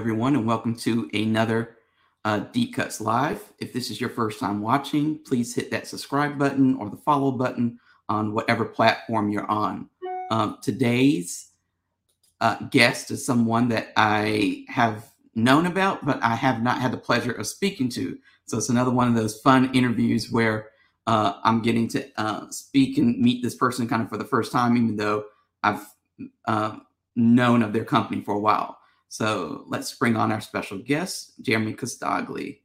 everyone, and welcome to another uh, Deep Cuts Live. If this is your first time watching, please hit that subscribe button or the follow button on whatever platform you're on. Um, today's uh, guest is someone that I have known about, but I have not had the pleasure of speaking to. So it's another one of those fun interviews where uh, I'm getting to uh, speak and meet this person kind of for the first time, even though I've uh, known of their company for a while. So let's bring on our special guest, Jeremy Casdagli.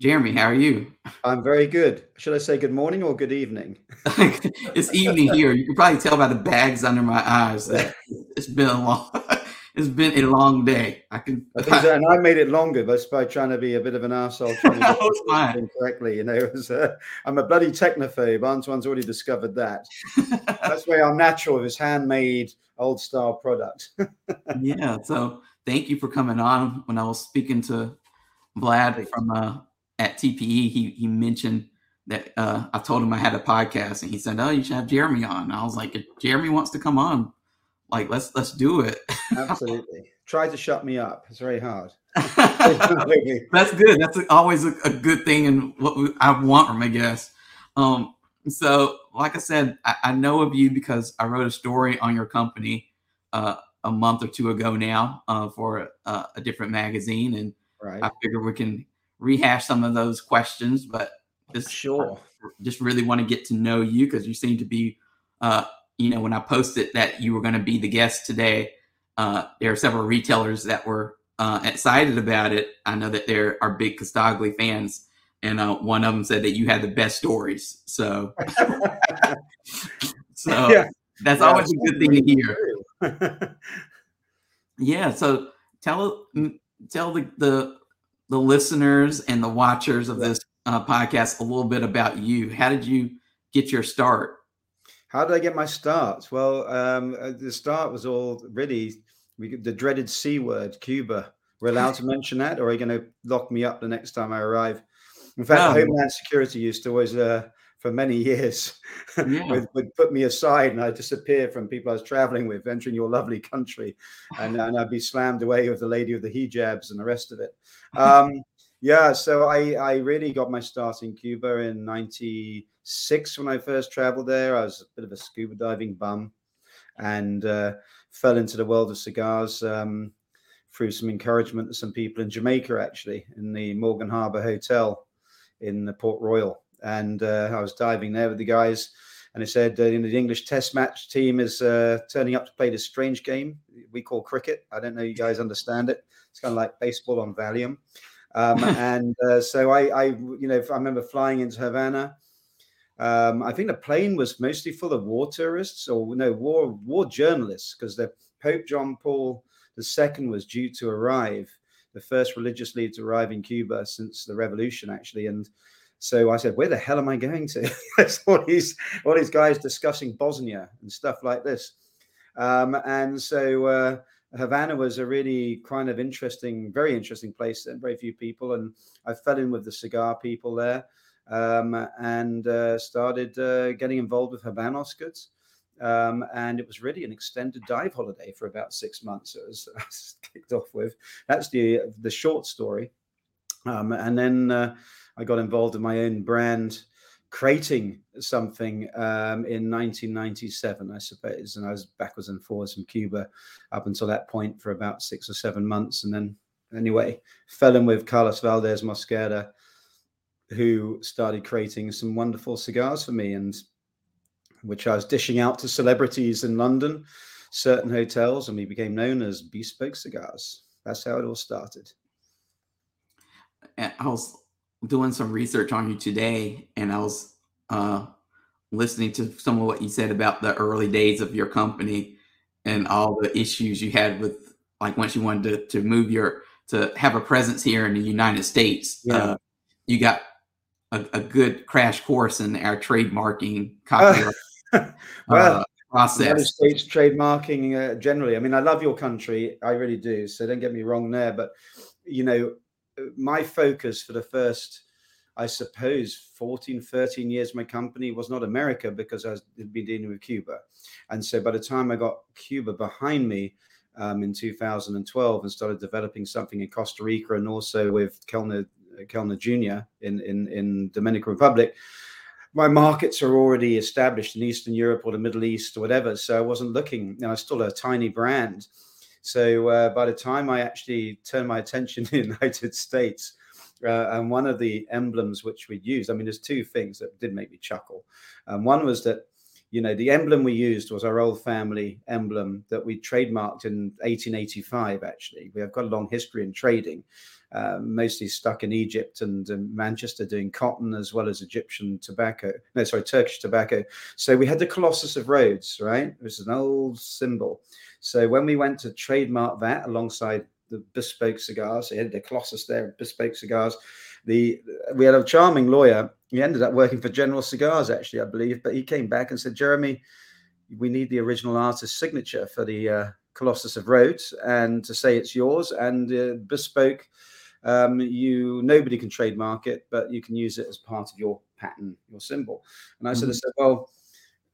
Jeremy, how are you? I'm very good. Should I say good morning or good evening? it's evening here. You can probably tell by the bags under my eyes that it's been a long it's been a long day. I can I so, and I made it longer just by trying to be a bit of an asshole trying to do correctly. You know, was, uh, I'm a bloody technophobe. Antoine's already discovered that. That's why I'm natural with his handmade old style product. yeah. So thank you for coming on. When I was speaking to Vlad from uh, at TPE, he he mentioned that uh, I told him I had a podcast, and he said, "Oh, you should have Jeremy on." And I was like, "If Jeremy wants to come on, like let's let's do it." Absolutely. Try to shut me up. It's very hard. That's good. That's always a, a, good thing, and what we, I want from a guest. Um, so, like I said, I, I, know of you because I wrote a story on your company uh, a month or two ago now uh, for a, a, different magazine, and right. I figure we can rehash some of those questions. But just sure, just really want to get to know you because you seem to be, uh, you know, when I posted that you were going to be the guest today, uh, there are several retailers that were uh, excited about it. I know that there are big Casdagli fans and uh, one of them said that you had the best stories. So, so yeah. that's yeah, always a good thing to hear. yeah. So tell tell the, the the listeners and the watchers of this uh, podcast a little bit about you. How did you get your start? How did I get my start? Well, um, uh, the start was all really we, the dreaded C word, Cuba. We're allowed to mention that, or are you going to lock me up the next time I arrive? In fact, um, Homeland Security used to always, uh, for many years, yeah. would, would, put me aside and I'd disappear from people I was traveling with, entering your lovely country. And, and I'd be slammed away with the lady of the hijabs and the rest of it. Um, yeah, so I, I really got my start in Cuba in 96 when I first traveled there. I was a bit of a scuba diving bum and uh, fell into the world of cigars. Um, through some encouragement to some people in Jamaica, actually, in the Morgan Harbour Hotel in the Port Royal, and uh, I was diving there with the guys. And they said, uh, you know, the English Test match team is uh, turning up to play this strange game we call cricket. I don't know you guys understand it. It's kind of like baseball on Valium. Um, and uh, so I, I, you know, I remember flying into Havana. Um, I think the plane was mostly full of war tourists or no war war journalists because the Pope John Paul II was due to arrive the first religious leader to arrive in Cuba since the revolution, actually. And so I said, "Where the hell am I going to?" all these all these guys discussing Bosnia and stuff like this. Um, and so uh, Havana was a really kind of interesting, very interesting place, and very few people. And I fell in with the cigar people there, um, and uh, started uh, getting involved with Habanos goods. Um, and it was really an extended dive holiday for about six months. It was, was kicked off with. That's the the short story. Um, and then uh, I got involved in my own brand, creating something um, in 1997, I suppose. And I was backwards and forwards from Cuba up until that point for about six or seven months. And then, anyway, fell in with Carlos Valdez Mosquera, who started creating some wonderful cigars for me. And which I was dishing out to celebrities in London, certain hotels, and we became known as Bespoke Cigars. That's how it all started. I was doing some research on you today, and I was uh, listening to some of what you said about the early days of your company and all the issues you had with, like, once you wanted to, to move your to have a presence here in the United States. Yeah. Uh, you got a, a, good crash course in our trademarking copyright well, uh, process. United States trademarking uh, generally. I mean, I love your country, I really do. So don't get me wrong there. But you know, my focus for the first, I suppose, 14, 13 years, my company was not America because I had been dealing with Cuba. And so by the time I got Cuba behind me, um, in 2012 and started developing something in Costa Rica and also with Kelner Kelner Jr. in in in Dominican Republic. My markets are already established in Eastern Europe or the Middle East or whatever, so I wasn't looking. You know, I was still a tiny brand. So uh, by the time I actually turned my attention to the United States, uh, and one of the emblems which we used, I mean, there's two things that did make me chuckle. Um, one was that you know, the emblem we used was our old family emblem that we trademarked in 1885. Actually, we have got a long history in trading, uh, mostly stuck in Egypt and Manchester doing cotton as well as Egyptian tobacco. No, sorry, Turkish tobacco. So we had the Colossus of Rhodes, right? It was an old symbol. So when we went to trademark that alongside the bespoke cigars, they had the Colossus there, bespoke cigars. The we had a charming lawyer he ended up working for General Cigars, actually, I believe. But he came back and said, Jeremy, we need the original artist's signature for the uh, Colossus of Rhodes and to say it's yours and uh, bespoke. Um, you nobody can trademark it, but you can use it as part of your pattern, your symbol. And I mm-hmm. said, well,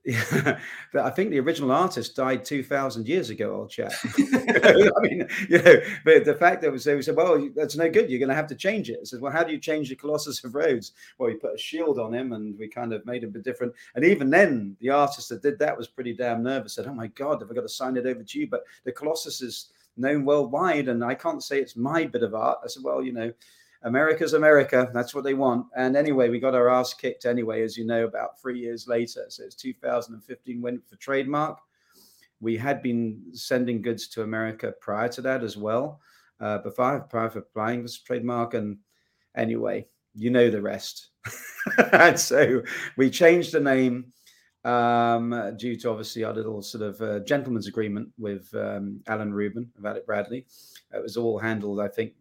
yeah, but I think the original artist died 2,000 years ago, old chap. I mean, you know, but the fact that we said, we said, well, that's no good. You're going to have to change it. I said, well, how do you change the Colossus of Rhodes? Well, we put a shield on him and we kind of made him a bit different. And even then, the artist that did that was pretty damn nervous. Said, oh my God, have I got to sign it over to you? But the Colossus is known worldwide and I can't say it's my bit of art. I said, well, you know, America's America. That's what they want. And anyway, we got our ass kicked anyway, as you know, about three years later. So it's 2015 went for trademark. We had been sending goods to America prior to that as well, uh, before prior for applying for trademark. And anyway, you know the rest. and so we changed the name um, due to obviously our little sort of uh, gentleman's agreement with um, Alan Rubin about it, Bradley. It was all handled, I think,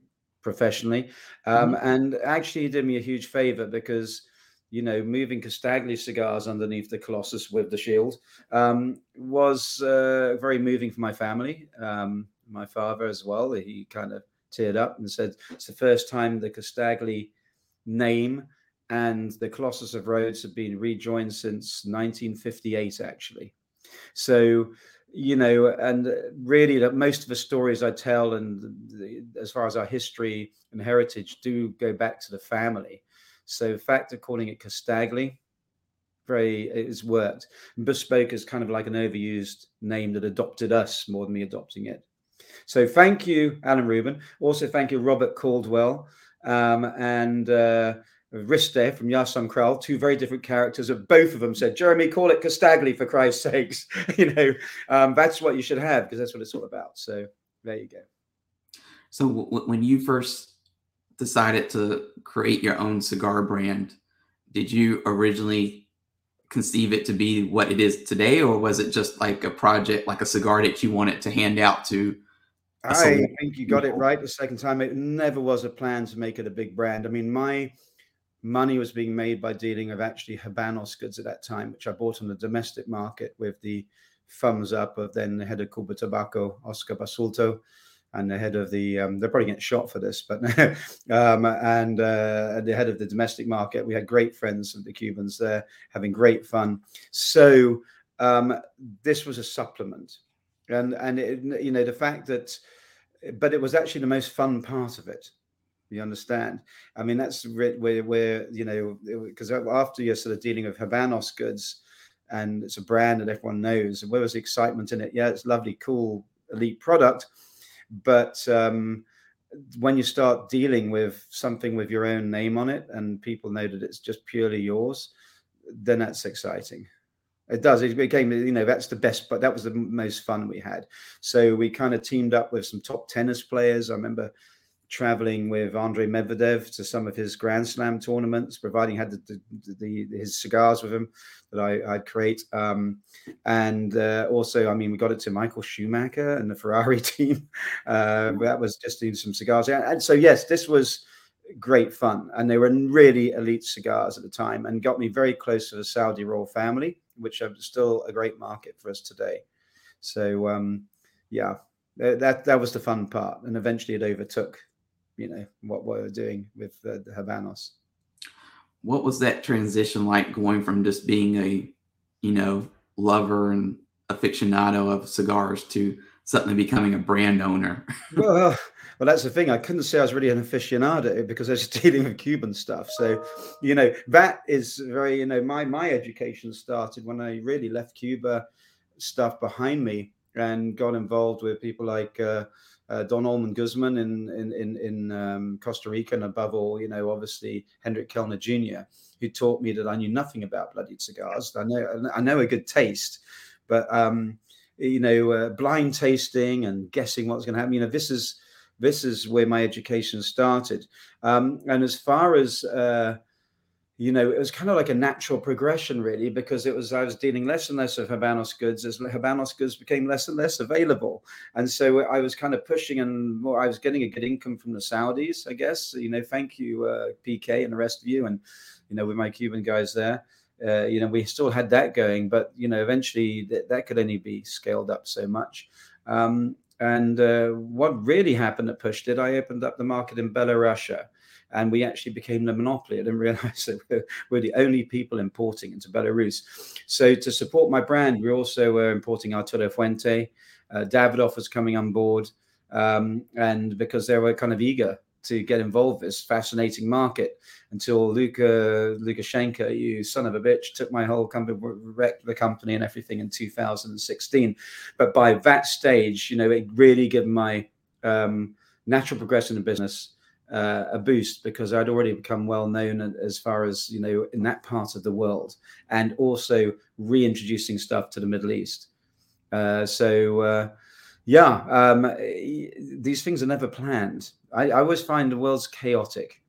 professionally. Um, mm-hmm. And actually, he did me a huge favor because, you know, moving Casdagli cigars underneath the Colossus with the shield um, was uh, very moving for my family. Um, my father as well. He kind of teared up and said, It's the first time the Casdagli name and the Colossus of Rhodes have been rejoined since 1958, actually. So, you know, and really that most of the stories I tell and the, as far as our history and heritage do go back to the family. So the fact of calling it Casdagli, very it's worked. Bespoke is kind of like an overused name that adopted us more than me adopting it. So thank you, Alan Rubin. Also thank you, Robert Caldwell. Um, and uh, Riste from Yassam Kral, two very different characters. Of both of them said, "Jeremy, call it Casdagli for Christ's sakes." you know, um, that's what you should have because that's what it's all about. So there you go. So w- when you first decided to create your own cigar brand, did you originally conceive it to be what it is today, or was it just like a project, like a cigar that you wanted to hand out to? I think you got it right the second time. It never was a plan to make it a big brand. I mean, my money was being made by dealing of actually Habanos goods at that time, which I bought on the domestic market with the thumbs up of then the head of Cubatabaco, Oscar Basulto, and the head of the, um, they're probably getting shot for this, but, um, and uh, the head of the domestic market. We had great friends of the Cubans there having great fun. So um, this was a supplement. And, and it, you know, the fact that, but it was actually the most fun part of it you understand? I mean, that's where, where you know, because after you're sort of dealing with Habanos goods, and it's a brand that everyone knows, and where was the excitement in it? Yeah, it's lovely, cool, elite product, but um, when you start dealing with something with your own name on it, and people know that it's just purely yours, then that's exciting. It does. It became, you know, that's the best, but that was the most fun we had. So we kind of teamed up with some top tennis players. I remember traveling with Andre Medvedev to some of his Grand Slam tournaments, providing had the, the, the his cigars with him that I, would create. Um, and uh, also, I mean, we got it to Michael Schumacher and the Ferrari team. Uh, that was just doing some cigars. And so, yes, this was great fun. And they were really elite cigars at the time and got me very close to the Saudi royal family, which are still a great market for us today. So, um, yeah, that that was the fun part. And eventually it overtook you know what, what we're doing with the, the Habanos. What was that transition like going from just being a you know lover and aficionado of cigars to suddenly becoming a brand owner? well, well, that's the thing. I couldn't say I was really an aficionado because I was dealing with Cuban stuff. So, you know, that is very, you know, my my education started when I really left Cuba stuff behind me and got involved with people like uh, uh, Don Allman Guzman in in in, in um, Costa Rica, and above all, you know, obviously Hendrik Kelner Jr., who taught me that I knew nothing about bloodied cigars. I know I know a good taste, but um, you know, uh, blind tasting and guessing what's going to happen. You know, this is this is where my education started. Um, and as far as uh, you know, it was kind of like a natural progression, really, because it was I was dealing less and less of Habanos goods as Habanos goods became less and less available, and so I was kind of pushing and more. I was getting a good income from the Saudis, I guess. You know, thank you, uh, PK, and the rest of you, and you know, with my Cuban guys there. Uh, you know, we still had that going, but you know, eventually that, that could only be scaled up so much. Um, and uh, what really happened that pushed it, I opened up the market in Belarusia and we actually became the monopoly. I didn't realize that we're, we're, the only people importing into Belarus. So to support my brand, we also were importing Arturo Fuente. Uh, Davidoff was coming on board, um, and because they were kind of eager to get involved this fascinating market until Luka Lukashenko, you son of a bitch, took my whole company, wrecked the company and everything in 2016. But by that stage, you know, it really gave my um, natural progression in business uh, a boost because I'd already become well known as far as you know in that part of the world, and also reintroducing stuff to the Middle East. Uh, so uh, yeah, um, these things are never planned. I, I, always find the world's chaotic,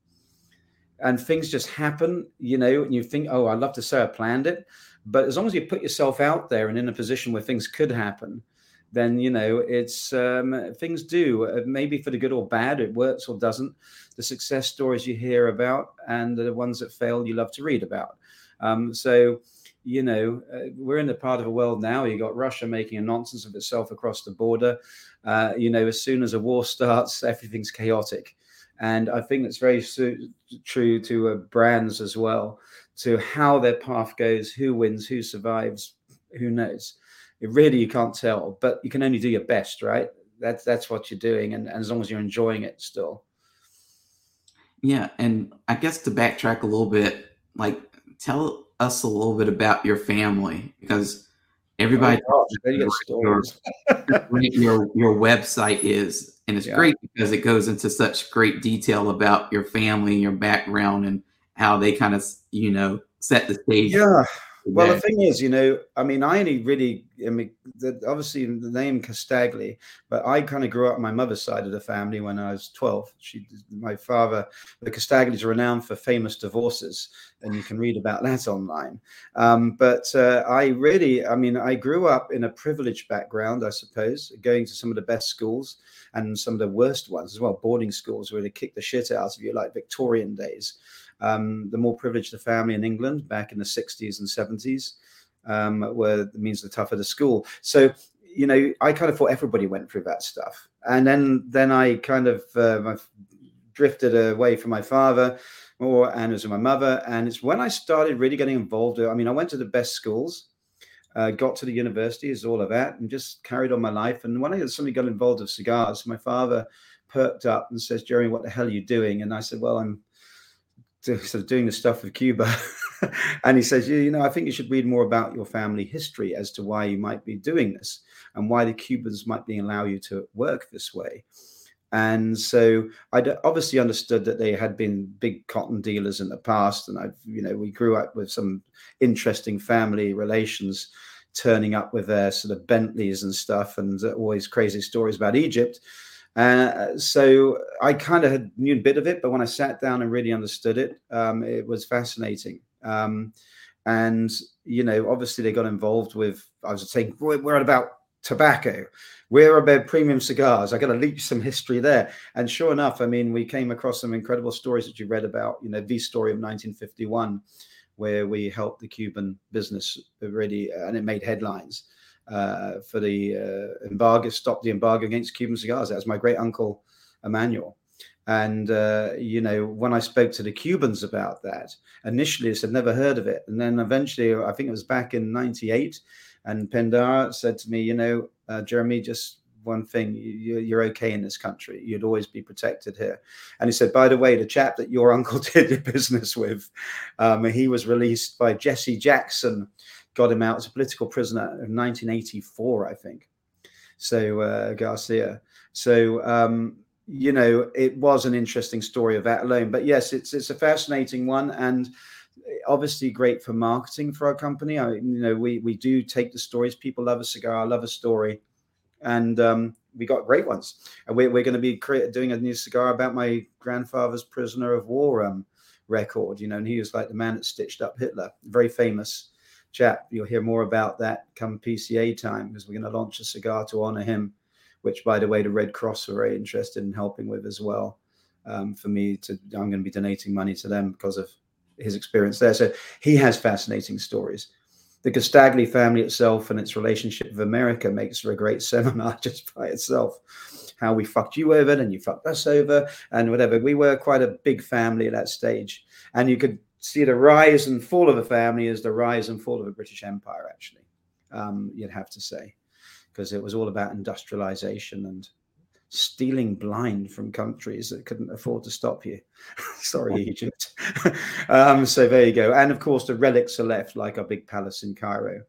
and things just happen. You know, and you think, oh, I'd love to say I planned it, but as long as you put yourself out there and in a position where things could happen, then you know it's um, things do. Uh, maybe for the good or bad it works or doesn't. The success stories you hear about and the ones that fail you love to read about. Um, so you know uh, we're in the part of the world now you got russia making a nonsense of itself across the border. Uh, you know as soon as a war starts everything's chaotic. And i think that's very su- true to uh, brands as well to how their path goes who wins who survives who knows it really you can't tell, but you can only do your best, right? That's that's what you're doing, and, and as long as you're enjoying it still. Yeah, and I guess to backtrack a little bit, like tell us a little bit about your family because everybody oh, your, your, your website is, and it's yeah. great because it goes into such great detail about your family and your background and how they kind of you know set the stage. Yeah, well, the thing is, you know, I mean, I only really, I mean, the, obviously the name Casdagli, but I kind of grew up on my mother's side of the family when I was 12. She, my father, the Casdaglis are renowned for famous divorces, and you can read about that online. Um, but uh, I really, I mean, I grew up in a privileged background, I suppose, going to some of the best schools and some of the worst ones as well, boarding schools where they kick the shit out of you, like Victorian days um, the more privileged the family in England back in the 60s and 70s, um, where it means the tougher the school. So, you know, I kind of thought everybody went through that stuff. And then, then I kind of uh, drifted away from my father more and as my mother. And it's when I started really getting involved. I mean, I went to the best schools. Uh, got to the university, is all of that, and just carried on my life. And when I suddenly got involved with cigars, my father perked up and says, Jerry, what the hell are you doing? And I said, Well, I'm sort of doing the stuff with Cuba. and he says, you know, I think you should read more about your family history as to why you might be doing this and why the Cubans might be allow you to work this way. And so I obviously understood that they had been big cotton dealers in the past. And I've, you know, we grew up with some interesting family relations turning up with their sort of Bentleys and stuff and always crazy stories about Egypt. Uh, so I kind of had knew a bit of it, but when I sat down and really understood it, um, it was fascinating. Um, and you know, obviously they got involved with. I was saying we're, about tobacco. We're about premium cigars. I got to leach some history there. And sure enough, I mean, we came across some incredible stories that you read about. You know, the story of 1951, where we helped the Cuban business really, and it made headlines uh, for the uh, embargo, stop the embargo against Cuban cigars. That was my great uncle Emmanuel. And uh, you know, when I spoke to the Cubans about that, initially they said never heard of it, and then eventually, I think it was back in '98, and Pendar said to me, you know, uh, Jeremy, just one thing, you, are okay in this country. You'd always be protected here. And he said, by the way, the chap that your uncle did business with, um, he was released by Jesse Jackson, got him out as a political prisoner in 1984, I think. So uh, Garcia. So um, you know, it was an interesting story of that alone. But yes, it's it's a fascinating one and obviously great for marketing for our company. I, you know, we we do take the stories. People love a cigar, love a story, and um, we got great ones. And we're, we're going to be create, doing a new cigar about my grandfather's prisoner of war um, record. You know, and he was like the man that stitched up Hitler, very famous chap. You'll hear more about that come PCA time because we're going to launch a cigar to honor him, which, by the way, the Red Cross are very interested in helping with as well. Um, for me to, I'm going to be donating money to them because of his experience there. So he has fascinating stories. The Casdagli family itself and its relationship with America makes for a great seminar just by itself. How we fucked you over and you fucked us over and whatever. We were quite a big family at that stage. And you could see the rise and fall of a family as the rise and fall of a British Empire, actually, um, you'd have to say, because it was all about industrialization and stealing blind from countries that couldn't afford to stop you. Sorry, Egypt. um, so there you go. And of course, the relics are left, like our big palace in Cairo,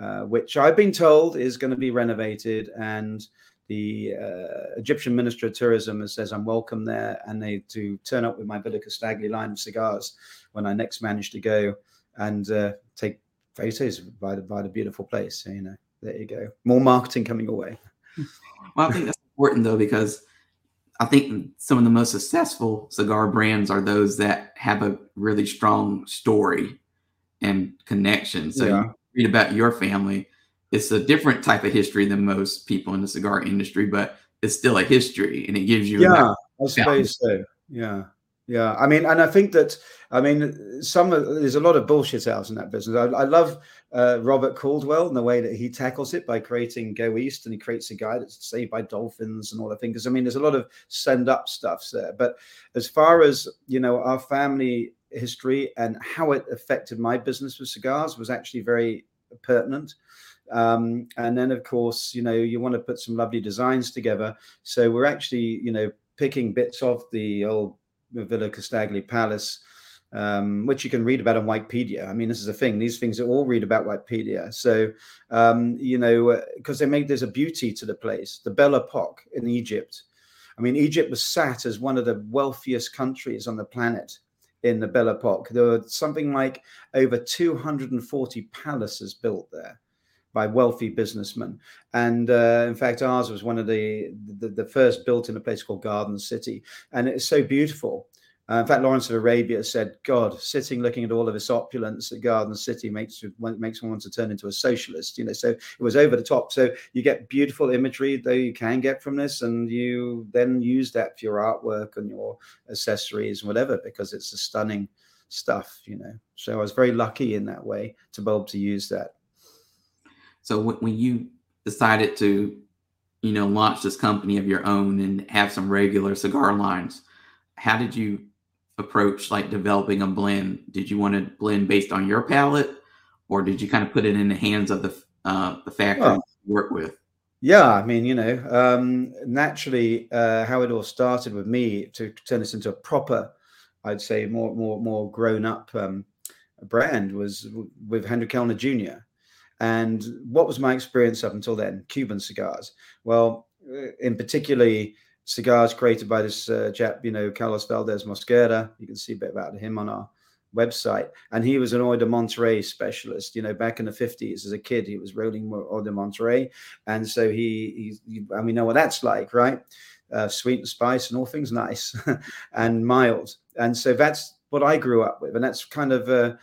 uh, which I've been told is going to be renovated. And the uh, Egyptian Minister of Tourism says I'm welcome there, and they to turn up with my Casdagli line of cigars when I next manage to go and uh, take photos by the by the beautiful place. So, you know, there you go. More marketing coming your way. Well, I think that's important though because I think some of the most successful cigar brands are those that have a really strong story and connection. So yeah. you read about your family. It's a different type of history than most people in the cigar industry, but it's still a history and it gives you yeah, I suppose so. Yeah. Yeah, I mean, and I think that I mean, some there's a lot of bullshit out in that business. I, I love uh, Robert Caldwell and the way that he tackles it by creating Go East, and he creates a guy that's saved by dolphins and all the things. Because I mean, there's a lot of send up stuffs there. But as far as you know, our family history and how it affected my business with cigars was actually very pertinent. Um, and then, of course, you know, you want to put some lovely designs together. So we're actually, you know, picking bits of the old Villa Casdagli Palace, um, which you can read about on Wikipedia. I mean, this is a thing; these things are all read about Wikipedia. So, um, you know, because uh, they make there's a beauty to the place. The Belle Epoque in Egypt. I mean, Egypt was sat as one of the wealthiest countries on the planet in the Belle Epoque. There were something like over 240 palaces built there by wealthy businessmen. And uh, in fact, ours was one of the, the, the first built in a place called Garden City, and it's so beautiful. Uh, in fact, Lawrence of Arabia said, "God, sitting looking at all of this opulence at Garden City makes makes one want to turn into a socialist." You know, so it was over the top. So you get beautiful imagery, though you can get from this, and you then use that for your artwork and your accessories and whatever, because it's a stunning stuff. You know, so I was very lucky in that way to be able to use that. So when you decided to, you know, launch this company of your own and have some regular cigar lines, how did you approach like developing a blend? Did you want to blend based on your palate, or did you kind of put it in the hands of the uh, the factory well, you work with? Yeah, I mean, you know, um, naturally, uh, how it all started with me to turn this into a proper, I'd say, more more more grown up um, brand was with Henry Kelner Jr. And what was my experience up until then? Cuban cigars. Well, uh, in particularly cigars created by this uh, chap, you know, Carlos Valdez Mosquera. You can see a bit about him on our website. And he was an Hoyo de Monterrey specialist. You know, back in the 50s as a kid, he was rolling Hoyo de Monterrey. And so he, he, and we know what that's like, right? Uh, sweet and spice and all things nice and mild. And so that's what I grew up with. And that's kind of, uh,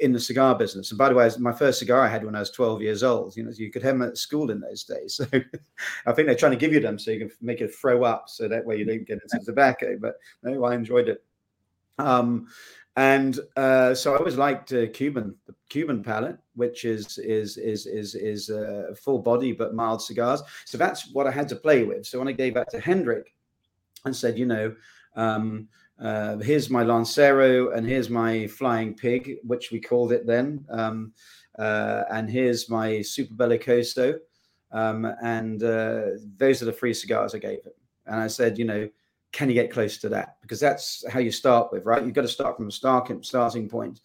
in the cigar business. And by the way, my first cigar I had when I was 12 years old. You know, you could have them at school in those days. So I think they're trying to give you them so you can make it throw up, so that way you don't get into tobacco. But no, I enjoyed it. Um, and uh, so I always liked uh, Cuban, the Cuban palate, which is is is is is uh, full body but mild cigars. So that's what I had to play with. So when I gave that to Hendrik and said, you know. Um, uh, here's my Lancero and here's my Flying Pig, which we called it then. Um, uh, and here's my Super Bellicoso. Um, and uh, those are the three cigars I gave him. And I said, you know, can you get close to that? Because that's how you start with, right? You've got to start from a starting starting point.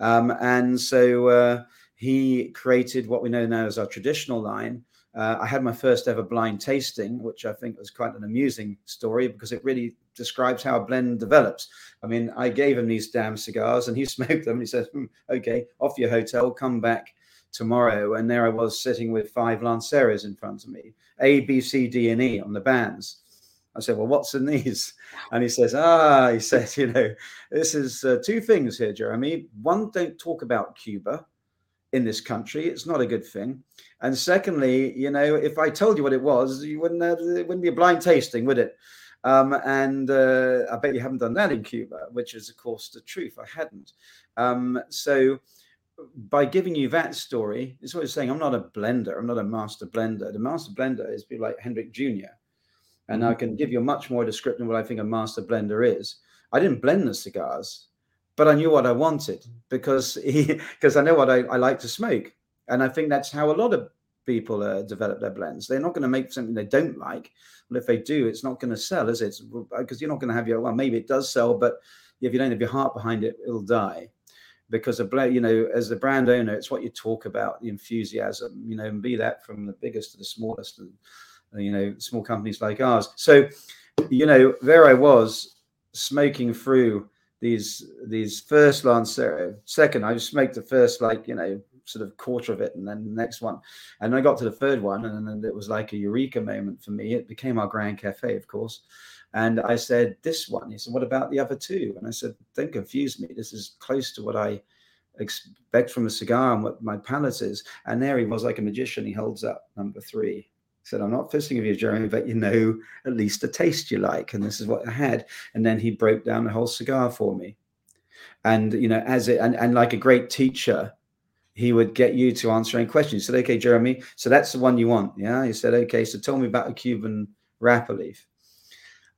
Um, and so uh, he created what we know now as our traditional line. Uh, I had my first ever blind tasting, which I think was quite an amusing story because it really describes how a blend develops. I mean, I gave him these damn cigars and he smoked them and he says, hmm, okay, off your hotel, come back tomorrow. And there I was sitting with five Lanceros in front of me, A, B, C, D, and E on the bands. I said, well, what's in these? And he says, ah, he said, you know, this is uh, two things here, Jeremy. One, don't talk about Cuba in this country. It's not a good thing. And secondly, you know, if I told you what it was, you wouldn't have, it wouldn't be a blind tasting, would it? Um, and uh, I bet you haven't done that in Cuba, which is, of course, the truth. I hadn't. Um, so by giving you that story, it's it's saying. I'm not a blender. I'm not a master blender. The master blender is people like Hendrik Jr. And mm-hmm. I can give you a much more description of what I think a master blender is. I didn't blend the cigars, but I knew what I wanted because he because I know what I, I like to smoke. And I think that's how a lot of people uh, develop their blends. They're not going to make something they don't like. Well, if they do, it's not going to sell, is it? Because you're not going to have your well, maybe it does sell, but if you don't have your heart behind it, it'll die because a you know as the brand owner it's what you talk about the enthusiasm you know and be that from the biggest to the smallest and you know small companies like ours so you know there i was smoking through these these first lancero second i smoked the first like you know sort of quarter of it and then the next one and i got to the third one and then it was like a eureka moment for me it became our grand cafe of course and I said, This one. He said, What about the other two? And I said, Don't confuse me. This is close to what I expect from a cigar and what my palate is. And there he was like a magician. He holds up number three. Said, I'm not fisting of you, Jeremy, but you know at least the taste you like. And this is what I had. And then he broke down the whole cigar for me. And, you know, as it, and, and like a great teacher, he would get you to answer any questions. He said, okay, Jeremy, so that's the one you want. Yeah. He said, okay, so tell me about a Cuban wrapper leaf.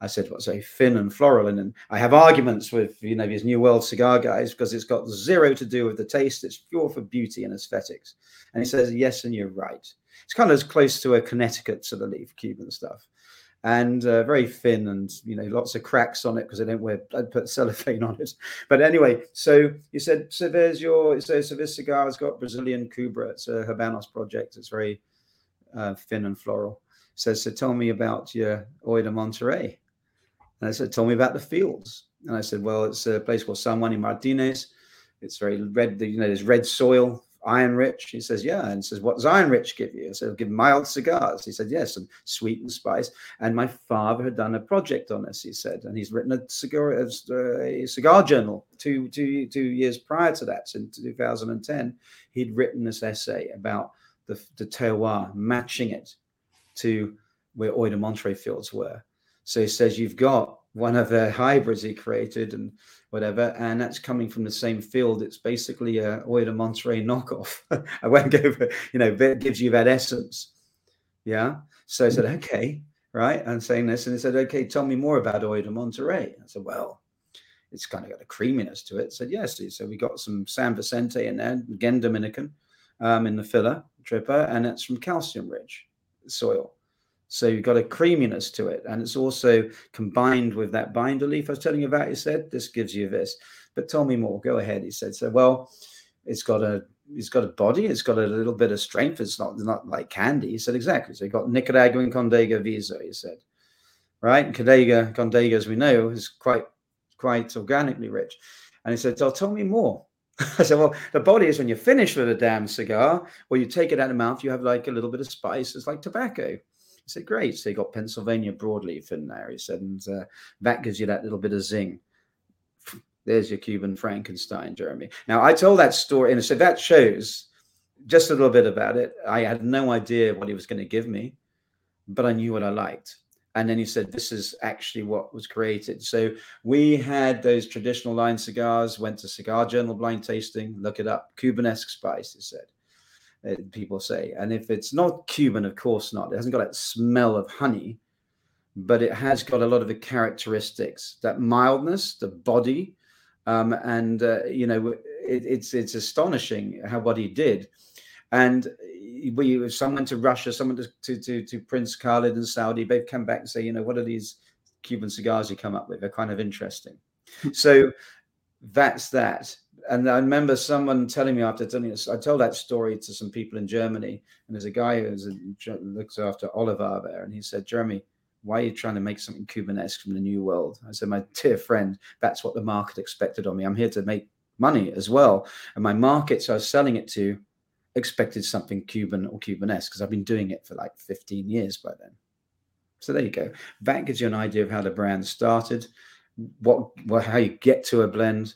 I said, what's a thin and floral? And, I have arguments with, you know, these New World cigar guys because it's got zero to do with the taste. It's pure for beauty and aesthetics. And he says, yes, and you're right. It's kind of as close to a Connecticut sort of leaf, Cuban stuff. And uh, very thin and, you know, lots of cracks on it because they don't wear, I put cellophane on it. But anyway, so he said, so there's your, so, so this cigar has got Brazilian Cubra. It's a Habanos project. It's very uh, thin and floral. So, so tell me about your Hoyo de Monterrey. And I said, Tell me about the fields. And I said, Well, it's a place called San Juan y Martinez. It's very red, you know, there's red soil, iron rich. He says, Yeah. And says, What does iron rich give you? I said, Give mild cigars. He said, Yes, and sweet and spice. And my father had done a project on this, he said, and he's written a cigar, a cigar journal two, two, two years prior to that, in 2010. He'd written this essay about the, the terroir, matching it to where Hoyo de Monterrey fields were. So he says you've got one of the hybrids he created and whatever, and that's coming from the same field. It's basically a Hoyo de Monterrey knockoff. I won't go for, you know, it gives you that essence. Yeah. So I said, mm. okay, right. I'm saying this. And he said, okay, tell me more about Hoyo de Monterrey. I said, well, it's kind of got a creaminess to it. I said, yes. So we got some San Vicente in there, again, Dominican um, in the filler tripper, and it's from calcium rich soil. So you've got a creaminess to it. And it's also combined with that binder leaf I was telling you about. He said, this gives you this. But tell me more. Go ahead. He said, so well, it's got a it's got a body, it's got a little bit of strength. It's not not like candy. He said, exactly. So you got Nicaraguan Condega Viso, he said. Right? And Condega, Condega, as we know, is quite quite organically rich. And he said, So tell me more. I said, Well, the body is when you finish with a damn cigar, or you take it out of the mouth, you have like a little bit of spice. It's like tobacco. I said, great. So you got Pennsylvania broadleaf in there. He said, and uh, that gives you that little bit of zing. There's your Cuban Frankenstein, Jeremy. Now, I told that story, and so that shows just a little bit about it. I had no idea what he was going to give me, but I knew what I liked. And then he said, This is actually what was created. So we had those traditional line cigars, went to Cigar Journal blind tasting, look it up, Cubanesque spice, he said. Uh, people say. And if it's not Cuban, of course not. It hasn't got that smell of honey, but it has got a lot of the characteristics, that mildness, the body, um, and uh, you know, it, it's it's astonishing how what he did. And we if someone went to Russia, someone to, to, to, to Prince Khalid and Saudi, they've come back and say, you know, what are these Cuban cigars you come up with? They're kind of interesting. Hmm. so that's that. And I remember someone telling me after telling this, I told that story to some people in Germany, and there's a guy who looks after Olivar there, and he said, Jeremy, why are you trying to make something Cubanesque from the New World? I said, my dear friend, that's what the market expected of me. I'm here to make money as well. And my markets I was selling it to expected something Cuban or Cubanesque because I've been doing it for like 15 years by then. So there you go. That gives you an idea of how the brand started, what, what how you get to a blend,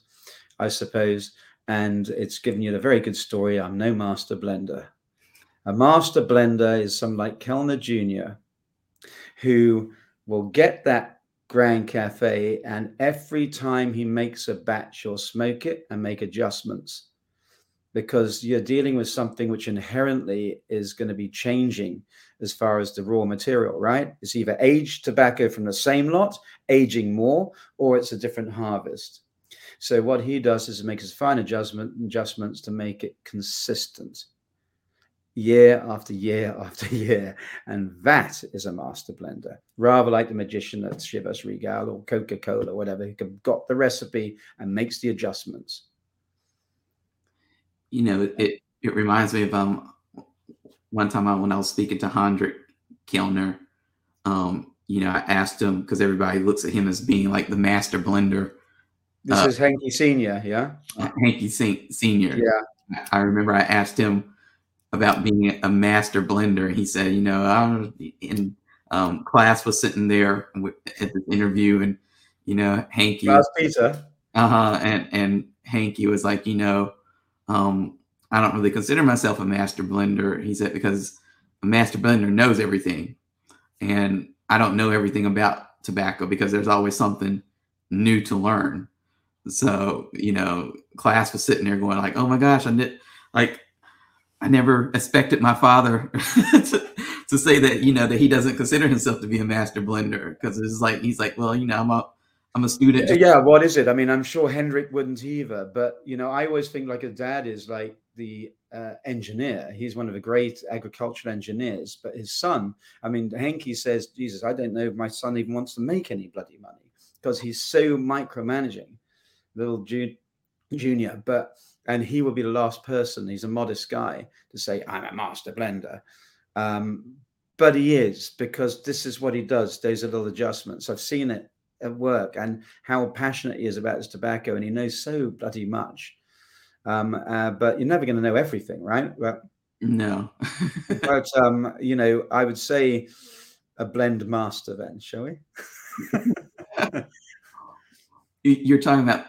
I suppose. And it's given you a very good story. I'm no master blender. A master blender is someone like Kelner Jr., who will get that Grand Cafe, and every time he makes a batch, you'll smoke it and make adjustments because you're dealing with something which inherently is going to be changing as far as the raw material, right? It's either aged tobacco from the same lot, aging more, or it's a different harvest. So what he does is make his fine adjustment adjustments to make it consistent year after year after year. And that is a master blender, rather like the magician at Chivas Regal or Coca Cola, whatever, who got the recipe and makes the adjustments you know, it it reminds me of um one time I, when I was speaking to Hendrik Kelner, um, you know, I asked him because everybody looks at him as being like the master blender. This uh, is Hanky Senior, yeah. Henke Senior. Yeah. I remember I asked him about being a master blender, and he said, you know, I in um, class was sitting there with, at the interview, and you know, Hanky Klaus Peter. Uh huh. And and Henke was like, you know, um, I don't really consider myself a master blender. He said because a master blender knows everything, and I don't know everything about tobacco because there's always something new to learn. So you know, class was sitting there going like, "Oh my gosh, I did like." I never expected my father to, to say that you know that he doesn't consider himself to be a master blender because it's like he's like well you know I'm a I'm a student. Yeah, what is it? I mean, I'm sure Hendrik wouldn't either, but you know, I always think like a dad is like the uh, engineer. He's one of the great agricultural engineers, but his son, I mean, Henke says, Jesus, I don't know if my son even wants to make any bloody money because he's so micromanaging, little Ju- junior. But and he will be the last person. He's a modest guy to say, I'm a master blender. Um, but he is because this is what he does. Those little adjustments. I've seen it at work and how passionate he is about his tobacco, and he knows so bloody much. Um, uh, but you're never going to know everything, right? But, no. but um, you know, I would say a blend master. Then, shall we? you're talking about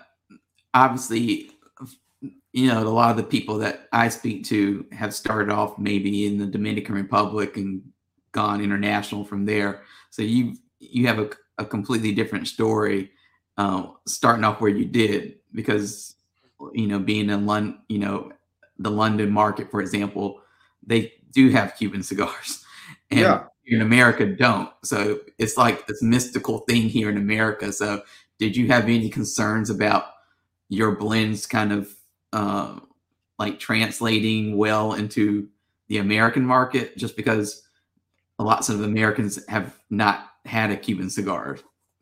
obviously you know a lot of the people that i speak to have started off maybe in the dominican republic and gone international from there so you you have a a completely different story uh, starting off where you did because you know being in London, you know the London market, for example, they do have Cuban cigars, and yeah. in America don't. So it's like this mystical thing here in America. So did you have any concerns about your blends kind of uh, like translating well into the American market, just because lots of Americans have not had a Cuban cigar.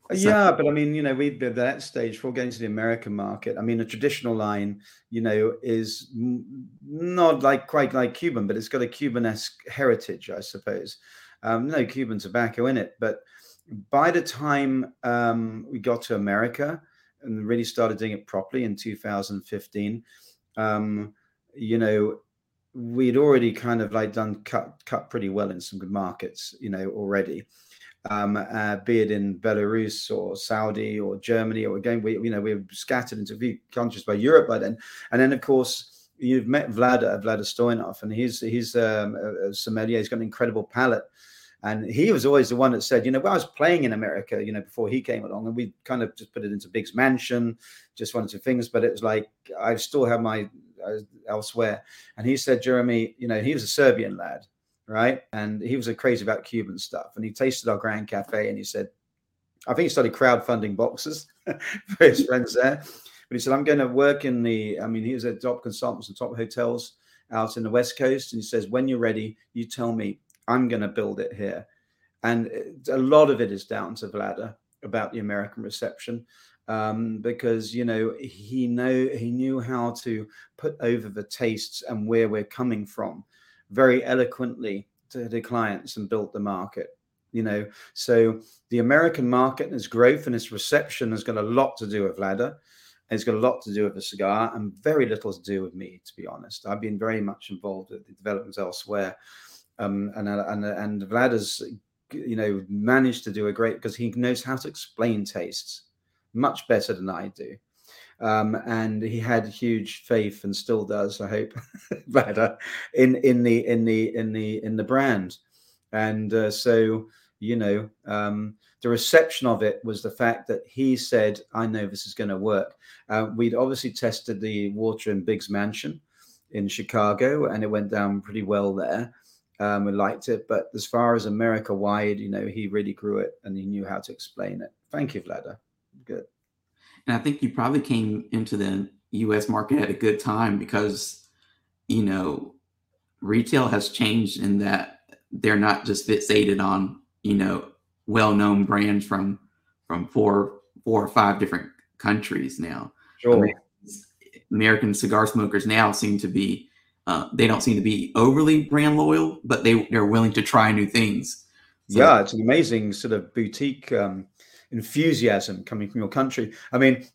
Uh, so. Yeah, but I mean, you know, we at that stage before getting to the American market. I mean, a traditional line, you know, is not like quite like Cuban, but it's got a Cubanesque heritage, I suppose. Um, no Cuban tobacco in it, but by the time um, we got to America and really started doing it properly in 2015, um, you know, we'd already kind of like done cut cut pretty well in some good markets, you know, already. Um, uh, be it in Belarus or Saudi or Germany, or again, we you know we are scattered into a few countries by Europe by then, and then of course you've met Vlada Vlada Stoyanov, and he's he's um, a, sommelier. He's got an incredible palate, and he was always the one that said, you know, I was playing in America, you know, before he came along, and we kind of just put it into Big's mansion, just one or two things, but it was like I still have my uh, elsewhere, and he said, Jeremy, you know, he was a Serbian lad right? And he was crazy about Cuban stuff. And he tasted our Grand Cafe and he said, I think he started crowdfunding boxes for his friends there. But he said, I'm going to work in the, I mean, he was at top consultants and top hotels. out in the West Coast. And he says, when you're ready, you tell me, I'm going to build it here. And a lot of it is down to Vlada about the American reception. Um, because you know he know he knew how to put over the tastes and where we're coming from very eloquently to the clients and built the market you know so the american market and its growth and its reception has got a lot to do with Vlada it's got a lot to do with the cigar and very little to do with me to be honest i've been very much involved with the developments elsewhere um, and and and Vlada's you know managed to do a great because he knows how to explain tastes much better than i do um, and he had huge faith and still does i hope Vlada in in the in the in the in the brand and uh, so you know, um, the reception of it was the fact that he said, I know this is going to work. Uh, we'd obviously tested the water in Biggs Mansion in Chicago, and it went down pretty well there. Um, we liked it, but as far as America wide, you know, he really grew it and he knew how to explain it. Thank you, Vlada. Good. And I think you probably came into the US market at a good time because, you know, retail has changed in that they're not just fixated on you know well-known brands from from four four or five different countries now. Sure. American cigar smokers now seem to be uh, they don't seem to be overly brand loyal, but they they're willing to try new things. So, yeah, it's an amazing sort of boutique um, enthusiasm coming from your country. I mean,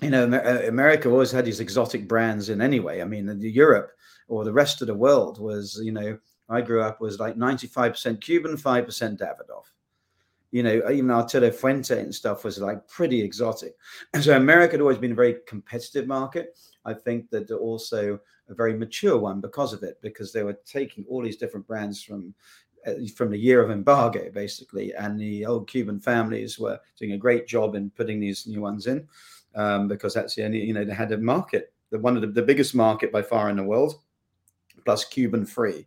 you know, uh, America always had these exotic brands in anyway. I mean, Europe or the rest of the world was, you know, I grew up was like 95% Cuban, 5% Davidoff. You know, even Arturo Fuente and stuff was like pretty exotic. And so America had always been a very competitive market. I think that also a very mature one because of it, because they were taking all these different brands from uh, from the year of embargo, basically, and the old Cuban families were doing a great job in putting these new ones in, um, because that's the only you know they had a market, the one of the, the biggest market by far in the world, plus Cuban free.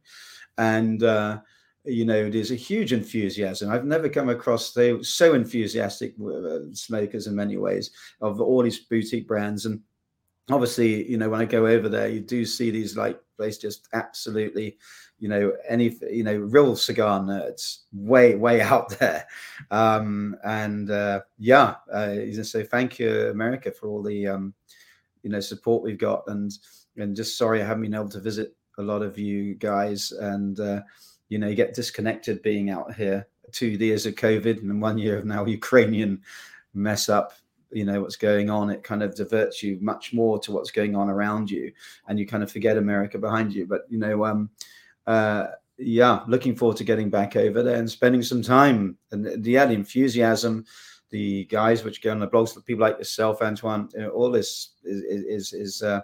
And uh, you know there's a huge enthusiasm. I've never come across they so enthusiastic uh, smokers in many ways of all these boutique brands. And obviously you know when i go over there you do see these like places just absolutely you know any you know real cigar nerds way way out there um and uh yeah uh so thank you america for all the um you know support we've got and and just sorry i haven't been able to visit a lot of you guys, and uh, you know, you get disconnected being out here. Two years of COVID and one year of now Ukrainian mess up. You know what's going on. It kind of diverts you much more to what's going on around you, and you kind of forget America behind you. But you know, um, uh, yeah, looking forward to getting back over there and spending some time. And the, yeah, the enthusiasm, the guys which go on the blogs, people like yourself, Antoine, you know, all this is is is uh,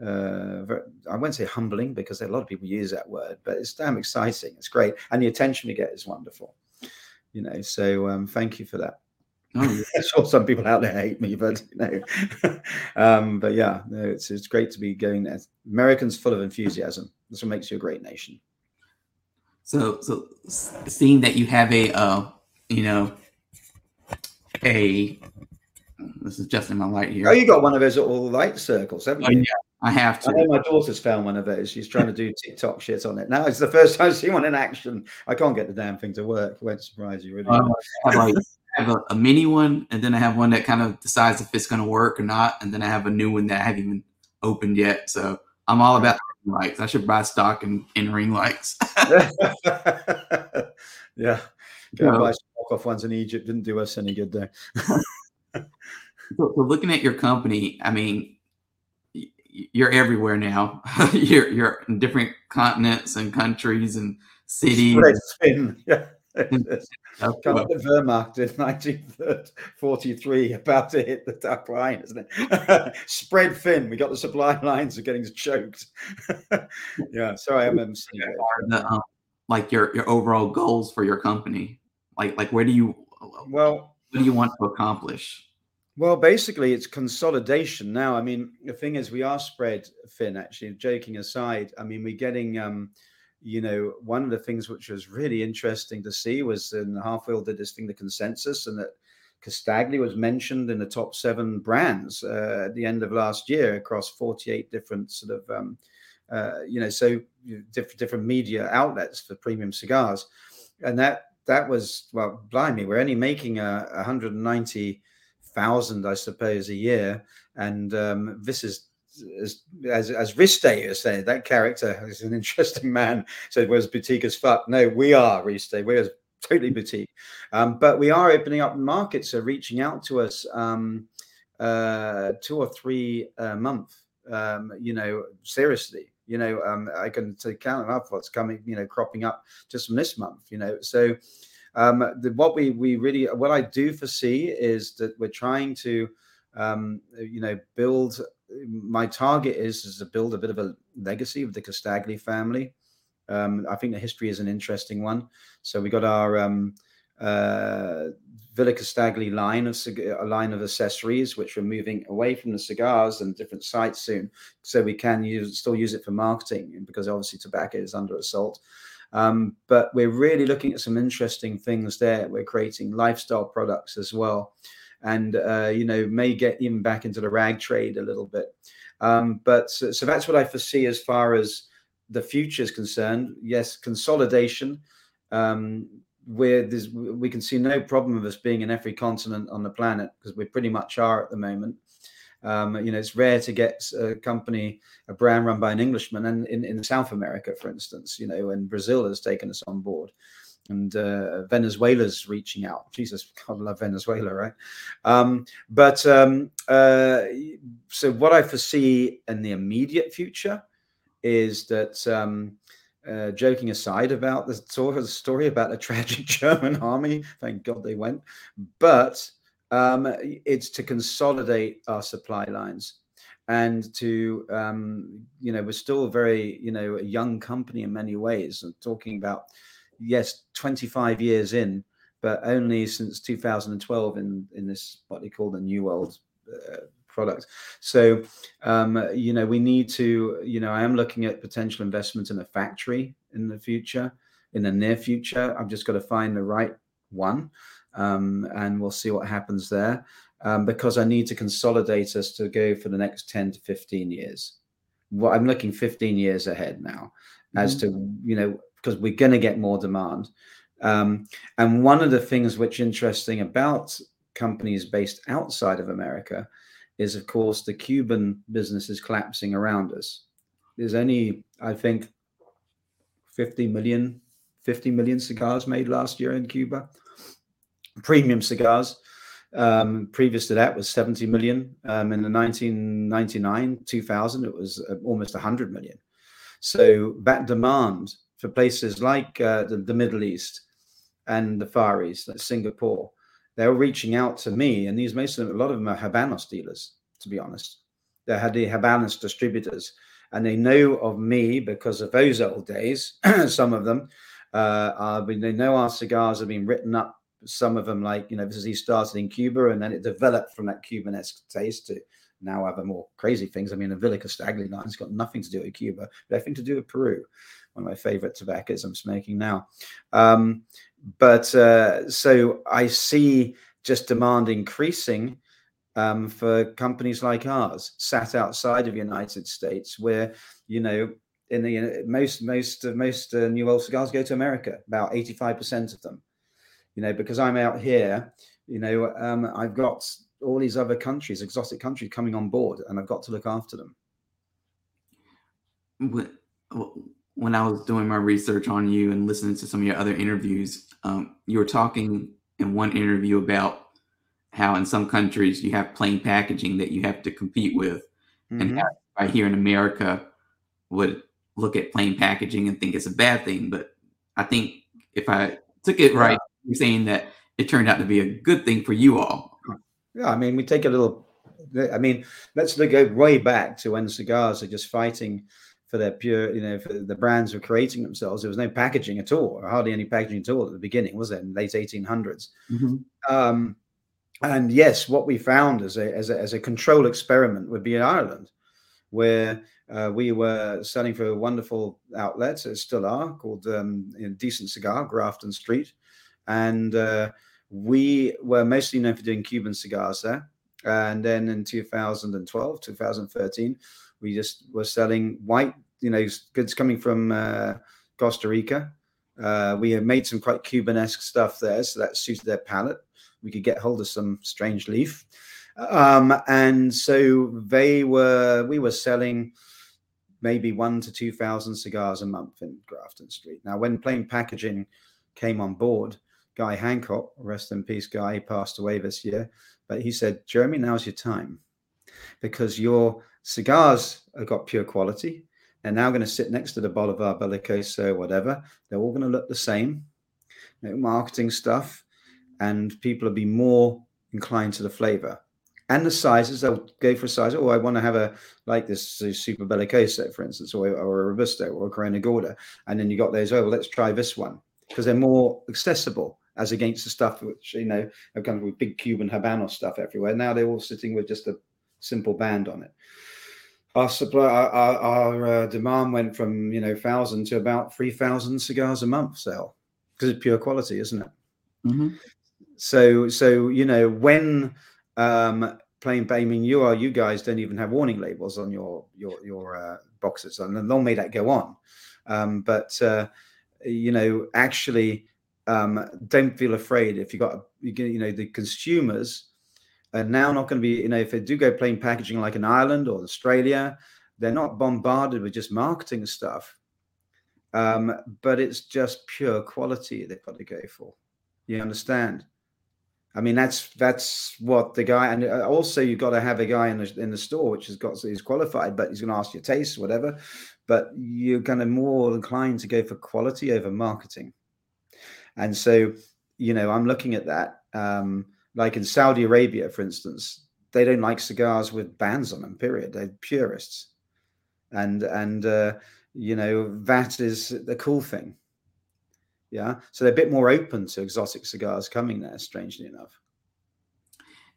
uh, very, I won't say humbling because a lot of people use that word, but it's damn exciting. It's great, and the attention you get is wonderful. You know, so um, thank you for that. Oh, yeah. I'm sure some people out there hate me, but you know, um, but yeah, no, it's it's great to be going there. Americans full of enthusiasm. That's what makes you a great nation. So, so seeing that you have a, uh, you know, a this is just in my light here. Oh, you got one of those little light circles, haven't oh, you? Oh, yeah. I have to. I know my daughter's found one of those. She's trying to do TikTok shit on it. Now it's the first time I've seen one in action. I can't get the damn thing to work. It won't surprise you, really. Uh, I have, a, a, mini one, and then I have one that kind of decides if it's going to work or not, and then I have a new one that I haven't even opened yet. So I'm all about ring lights. I should buy stock in, in ring lights. yeah, go no. buy stock off ones in Egypt. Didn't do us any good there. so, so looking at your company, I mean you're everywhere now. you're you're in different continents and countries and cities. Yeah. Come up the Wehrmacht in 1943, about to hit the duck line, isn't it? Spread thin. We got the supply lines are getting choked. yeah, sorry, I'm. The, um, like your your overall goals for your company, like like where do you well what do you want to accomplish? Well, basically, it's consolidation now. I mean, the thing is, we are spread thin. Actually, joking aside, I mean, we're getting, um, you know, one of the things which was really interesting to see was in Half Wheel did this thing, the consensus, and that Casdagli was mentioned in the top seven brands uh, at the end of last year across 48 different sort of um, uh, you know, so different different media outlets for premium cigars, and that that was well, blimey, we're only making a, 190 thousand, I suppose, a year, and um, this is as as as Riste is saying, that character is an interesting man. So was boutique as fuck. No, we are Riste. We're totally boutique, um, but we are opening up markets, are reaching out to us um, uh, two or three a month. Um, you know, seriously, you know, um, I can count up what's coming, you know, cropping up just from this month. You know, so um, the, what we we really what I do foresee is that we're trying to um, you know build. My target is is to build a bit of a legacy of the Casdagli family. Um, I think the history is an interesting one. So we got our um, uh, Villa Casdagli line of a line of accessories, which we're moving away from the cigars and different sites soon, so we can use still use it for marketing because obviously tobacco is under assault. Um, but we're really looking at some interesting things there. We're creating lifestyle products as well, and uh, you know may get even back into the rag trade a little bit. Um, but so, so, that's what I foresee as far as the future is concerned. Yes, consolidation. Um, where there's we can see no problem of us being in every continent on the planet because we pretty much are at the moment. Um, you know, it's rare to get a company, a brand run by an Englishman, and in, in South America, for instance, you know, and Brazil has taken us on board, and uh, Venezuela's reaching out. Jesus, God, I love Venezuela, right? Um, but um, uh, so, what I foresee in the immediate future is that. Um, uh, joking aside about the sort of story about the tragic German army, thank God they went, but um, it's to consolidate our supply lines and to um, you know we're still a very you know a young company in many ways and talking about yes 25 years in but only since 2012 in in this what they call the new world uh, product so um, you know we need to you know i am looking at potential investment in a factory in the future in the near future i've just got to find the right one um, and we'll see what happens there. Um, because I need to consolidate us to go for the next 10 to 15 years. Well, I'm looking 15 years ahead now mm-hmm. as to, you know, because we're going to get more demand. Um, and one of the things which interesting about companies based outside of America is, of course, the Cuban business is collapsing around us. There's only, I think, 50 million, 50 million cigars made last year in Cuba premium cigars. Um, previous to that was 70 million. Um, in the 1999, 2000, it was uh, almost 100 million. So that demand for places like uh, the, the, Middle East and the Far East, like Singapore, they're reaching out to me, and these most of them, a lot of them are Habanos dealers, to be honest. They had the Habanos distributors, and they know of me because of those old days. Some of them, uh, are, they know our cigars have been written up some of them, like, you know, this is he started in Cuba and then it developed from that Cubanesque taste to now a more crazy things. I mean, the Villa Casdagli line has got nothing to do with Cuba, but everything to do with Peru, one of my favorite tobaccos I'm smoking now. Um, but uh, so I see just demand increasing um, for companies like ours, sat outside of the United States, where you know in the most most uh, most uh, new old cigars go to America. About eighty five percent of them you know, because I'm out here, you know, um, I've got all these other countries, exotic countries coming on board, and I've got to look after them. When I was doing my research on you and listening to some of your other interviews, um, you were talking in one interview about how in some countries you have plain packaging that you have to compete with, mm-hmm. and right here in America would look at plain packaging and think it's a bad thing. But I think if I took it right, you're saying that it turned out to be a good thing for you all. Yeah, I mean, we take a little. I mean, let's go way back to when cigars are just fighting for their pure, you know, for the brands were creating themselves. There was no packaging at all, or hardly any packaging at all at the beginning, was there? In the late 1800s. Mm-hmm. Um, and yes, what we found as a, as a as a control experiment would be in Ireland, where uh, we were selling for a wonderful outlet, it still are, called um, you know, Decent Cigar, Grafton Street and uh, we were mostly known for doing Cuban cigars there. And then in 2012, 2013, we just were selling white you know goods coming from uh, Costa Rica. Uh, we had made some quite Cuban-esque stuff there, so that suited their palate. We could get hold of some strange leaf, um, and so they were. We were selling maybe one to two thousand cigars a month in Grafton Street. Now, when plain packaging came on board, Guy Hancock, rest in peace, Guy, passed away this year, but he said, Jeremy, now's your time because your cigars have got pure quality. They're now going to sit next to the Bolivar Bellicoso, whatever. They're all going to look the same, know, marketing stuff, and people will be more inclined to the flavor and the sizes. They'll go for a size. Oh, I want to have a like this uh, Super Bellicoso, for instance, or, or a Robusto or a Corona Gorda. And then you got those, oh, well, let's try this one because they're more accessible as against the stuff which, you know, have come with big Cuban Habano stuff everywhere. Now they're all sitting with just a simple band on it. Our supply, our, our, our uh, demand went from you know thousand to about three thousand cigars a month sale because it's pure quality, isn't it? Mm-hmm. So, so you know when um, plain, I mean, you are you guys don't even have warning labels on your your your uh, boxes, and long may that go on. Um, but uh, you know, actually, um, don't feel afraid if you got you know the consumers are now not going to be, you know, if they do go plain packaging like in Ireland or Australia, they're not bombarded with just marketing stuff. Um, but it's just pure quality they've got to go for. You understand? I mean, that's that's what the guy, and uh, also you've got to have a guy in the in the store which has got he's qualified, but he's going to ask your taste, whatever. But you're kind of more inclined to go for quality over marketing, and so you know I'm looking at that. Um, like in Saudi Arabia, for instance, they don't like cigars with bands on them. Period. They're purists, and and uh, you know that is the cool thing. Yeah, so they're a bit more open to exotic cigars coming there. Strangely enough.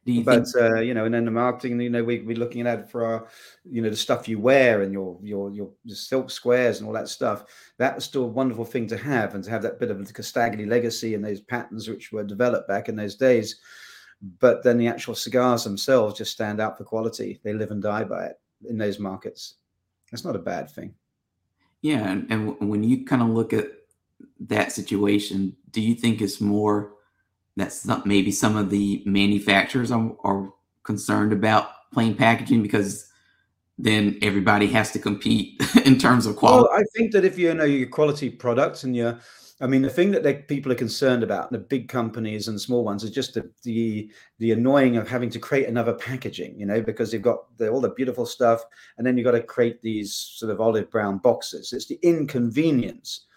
You but think- uh, you know, and then the marketing, you know, we, we're looking at for our, you know, the stuff you wear and your your your silk squares and all that stuff. That was still a wonderful thing to have, and to have that bit of the Casdagli legacy and those patterns which were developed back in those days but then the actual cigars themselves just stand out for quality. They live and die by it in those markets. That's not a bad thing. Yeah, and, and when you kind of look at that situation, do you think it's more that maybe some of the manufacturers are, are concerned about plain packaging because then everybody has to compete in terms of quality? Well, I think that if you know your quality products and you're I mean, the thing that they, people are concerned about, the big companies and small ones, is just the, the, the annoying of having to create another packaging. You know, because you've got the, all the beautiful stuff, and then you've got to create these sort of olive brown boxes. It's the inconvenience.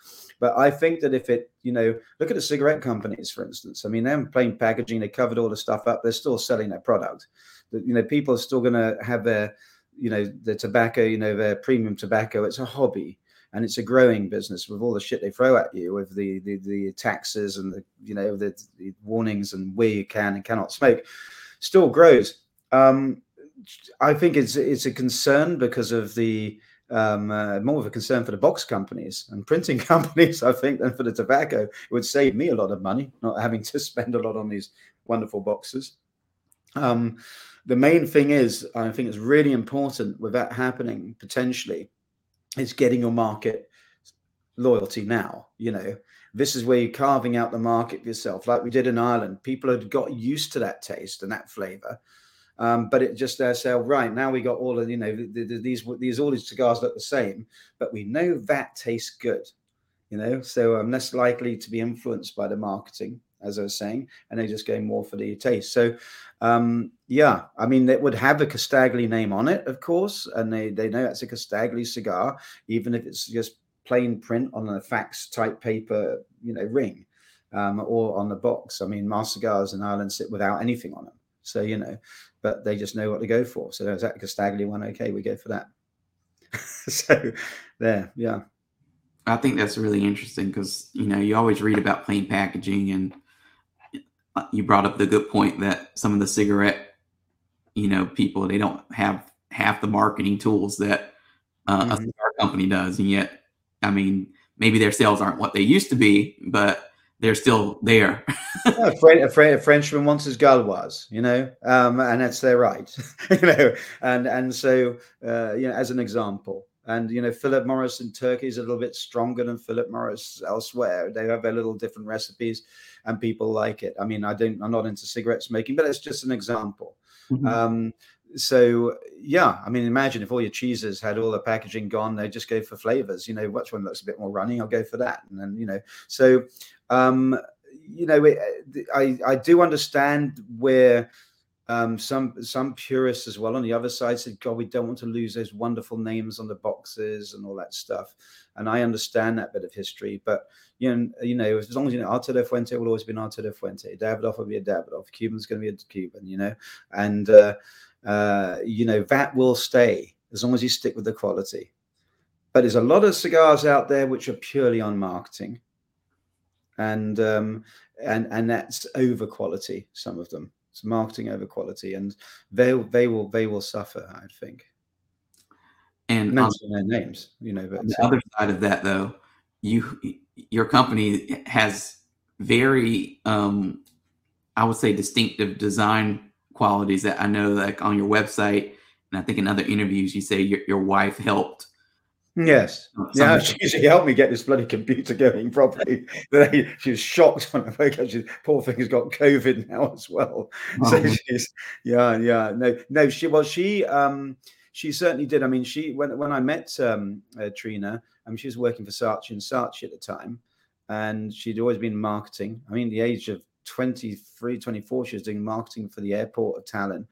But I think that if it, you know, look at the cigarette companies, for instance. I mean, they're in plain packaging. They covered all the stuff up. They're still selling their product. You know, people are still going to have their, you know, the tobacco. You know, their premium tobacco. It's a hobby and it's a growing business with all the shit they throw at you with the the, the taxes and the you know the, the, warnings and where you can and cannot smoke still grows. Um, i think it's it's a concern because of the um, uh, more of a concern for the box companies and printing companies i think than for the tobacco. It would save me a lot of money not having to spend a lot on these wonderful boxes. Um, the main thing is i think it's really important with that happening potentially it's getting your market loyalty now. You know, this is where you're carving out the market yourself, like we did in Ireland. People had got used to that taste and that flavor. Um, but it just there say, right now we got all of you know the, the, these these all these cigars look the same, but we know that tastes good, you know. So I'm less likely to be influenced by the marketing, as I was saying, and they just go more for the taste. So um, yeah, I mean, it would have a Casdagli name on it, of course, and they, they know that's a Casdagli cigar, even if it's just plain print on a fax type paper, you know, ring um, or on the box. I mean, my cigars in Ireland sit without anything on them. So, you know, but they just know what to go for. So, is that Casdagli one? Okay, we go for that. so, there, yeah. I think that's really interesting because, you know, you always read about plain packaging and you brought up the good point that some of the cigarette, you know, people they don't have half the marketing tools that uh, mm-hmm. a cigar company does, and yet, I mean, maybe their sales aren't what they used to be, but they're still there. yeah, a, French, a, French, a, Frenchman wants his gauloise, you know, um, and that's their right, you know, and and so uh, you know, as an example, And you know, Philip Morris in Turkey is a little bit stronger than Philip Morris elsewhere. They have their little different recipes, and people like it. I mean, I don't, I'm not into cigarette smoking, but it's just an example. Mm-hmm. Um, so yeah, I mean, imagine if all your cheeses had all the packaging gone, they just go for flavors. You know, which one looks a bit more runny, I'll go for that. And then you know, so um, you know, I I do understand where um, some some purists as well on the other side said, "God, we don't want to lose those wonderful names on the boxes and all that stuff." And I understand that bit of history, but you know, you know, as long as you know Arturo Fuente will always be an Arturo Fuente. Davidoff will be a Davidoff. Cuban's going to be a Cuban, you know, and uh, uh, you know that will stay as long as you stick with the quality. But there's a lot of cigars out there which are purely on marketing, and um, and and that's over quality. Some of them, it's marketing over quality, and they they will they will suffer. I think. And mention their names, you know. But the other side of that, though, you your company has very, um, I would say, distinctive design qualities that I know, like on your website, and I think in other interviews, you say your, your wife helped. Yes. Yeah, she, she, helped me get this bloody computer going properly. she was shocked when I woke up. She, poor thing has got COVID now as well. Oh. So she's, yeah, yeah. No, no, she was, well, she, um, she certainly did. I mean, she, when, when I met um, uh, Trina, I mean, she was working for Saatchi and Saatchi at the time, and she'd always been marketing. I mean, the age of 23, 24, she was doing marketing for the airport of Tallinn.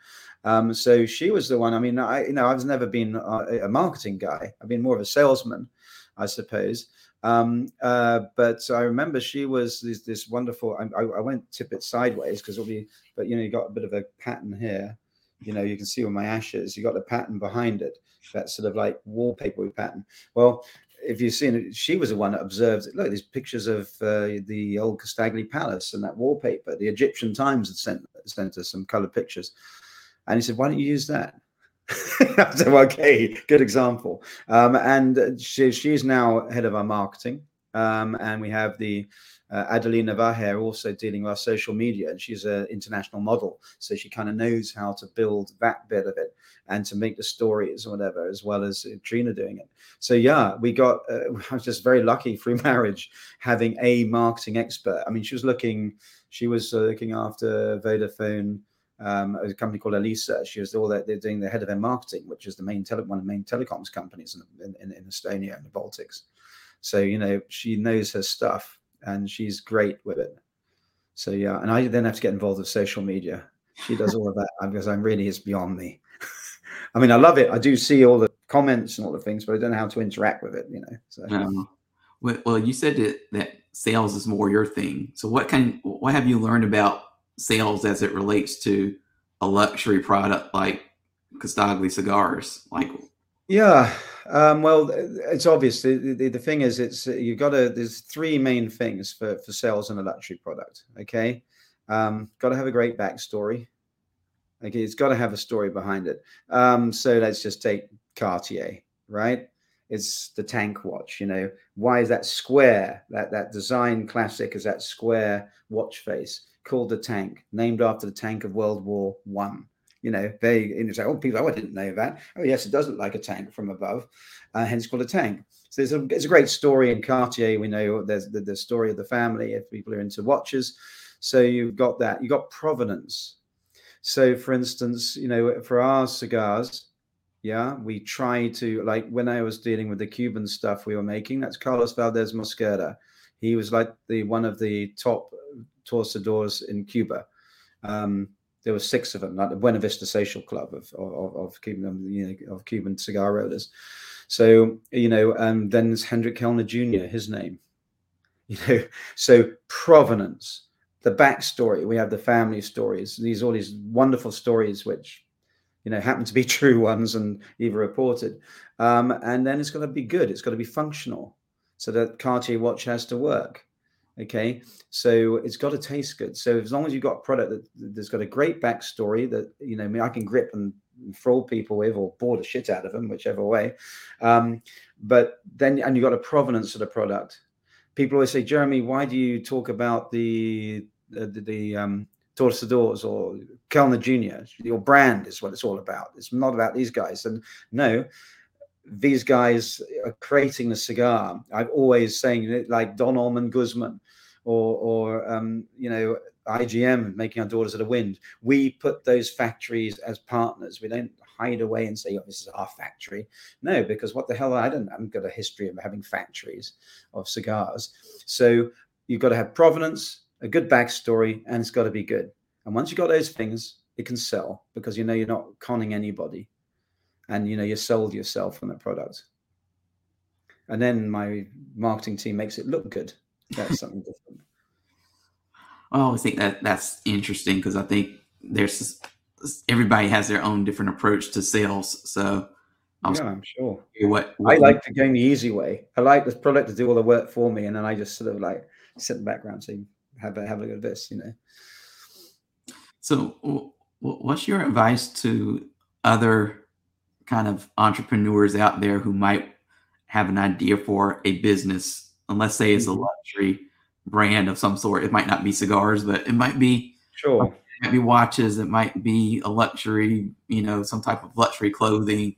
Um, so she was the one. I mean, I you know I've never been a, a marketing guy. I've been more of a salesman, I suppose. Um, uh, but I remember she was this, this wonderful. I, I, went tip it sideways because it'll be, but you know, you got a bit of a pattern here. You know, you can see where my ashes. You got the pattern behind it. That sort of like wallpaper pattern. Well, if you've seen it, she was the one that observed. Look, these pictures of uh, the old Casdagli Palace and that wallpaper. The Egyptian Times had sent sent us some colored pictures, and he said, "Why don't you use that?" I said, "Okay, good example." Um, and she, she's now head of our marketing, um, and we have the uh, Adelina Vaher also dealing with our social media, and she's an international model, so she kind of knows how to build that bit of it and to make the stories or whatever, as well as uh, Trina doing it. So yeah, we got. Uh, I was just very lucky through marriage having a marketing expert. I mean, she was looking. She was uh, looking after Vodafone. Um, a company called Elisa. She was all that they're doing the head of their marketing, which is the main tele, one of the main telecoms companies in, in, in Estonia and the Baltics. So you know she knows her stuff and she's great with it. So yeah, and I then have to get involved with social media. She does all of that because I'm really it's beyond me. I mean, I love it. I do see all the comments and all the things, but I don't know how to interact with it. You know. So. Um, well, you said that, that sales is more your thing. So what can what have you learned about sales as it relates to a luxury product like Casdagli cigars? Like, yeah, um, well, it's obvious. The, the, the, thing is, it's you've got to. There's three main things for for sales in a luxury product. Okay, um, got to have a great backstory. Okay, it's got to have a story behind it. Um, so let's just take Cartier, right? It's the tank watch. You know, why is that square? That that design classic is that square watch face called the tank, named after the tank of World War One you know, they and say, oh, people, oh, I didn't know that. Oh, yes, it does look like a tank from above, uh, hence called a tank. So there's a, it's a great story in Cartier. We know there's the, the story of the family if people are into watches. So you've got that. You've got provenance. So, for instance, you know, for our cigars, yeah, we try to like when I was dealing with the Cuban stuff we were making. That's Carlos Valdez Mosquera. He was like the one of the top torcedores in Cuba. Um, there were six of them, like the Buena Vista Social Club of of, of Cuban you know, of Cuban cigar rollers. So you know, and then there's Hendrik Kelner Jr. His name, you know. So provenance, the backstory. We have the family stories. These all these wonderful stories, which you know happen to be true ones and either reported. Um, and then it's got to be good. It's got to be functional, so that Cartier watch has to work. Okay, so it's got to taste good. So as long as you've got a product that that's got a great backstory that you know, I, mean, I can grip and fool people with or bore the shit out of them, whichever way. Um, but then, and you've got a provenance of the product. People always say, Jeremy, why do you talk about the the, the um, Torcedores or Kelner Jr.? Your brand is what it's all about. It's not about these guys. And no, these guys are creating the cigar. I'm always saying like Don Allman Guzman or, or um, you know, IGM making our daughters of the wind. We put those factories as partners. We don't hide away and say, oh, this is our factory. No, because what the hell? I don't, I've got a history of having factories of cigars. So you've got to have provenance, a good backstory, and it's got to be good. And once you've got those things, it can sell because you know you're not conning anybody and you know you sold yourself on the product. And then my marketing team makes it look good. That's something different. Oh, I always think that that's interesting because I think there's everybody has their own different approach to sales. So yeah, I'm sure. What, what I like to go the easy way. I like this product to do all the work for me, and then I just sort of like sit in the background, say, "Have a have a look at this," you know. So, what's your advice to other kind of entrepreneurs out there who might have an idea for a business, and let's say it's a mm-hmm. luxury brand of some sort. It might not be cigars, but it might be sure. It might be watches. It might be a luxury, you know, some type of luxury clothing.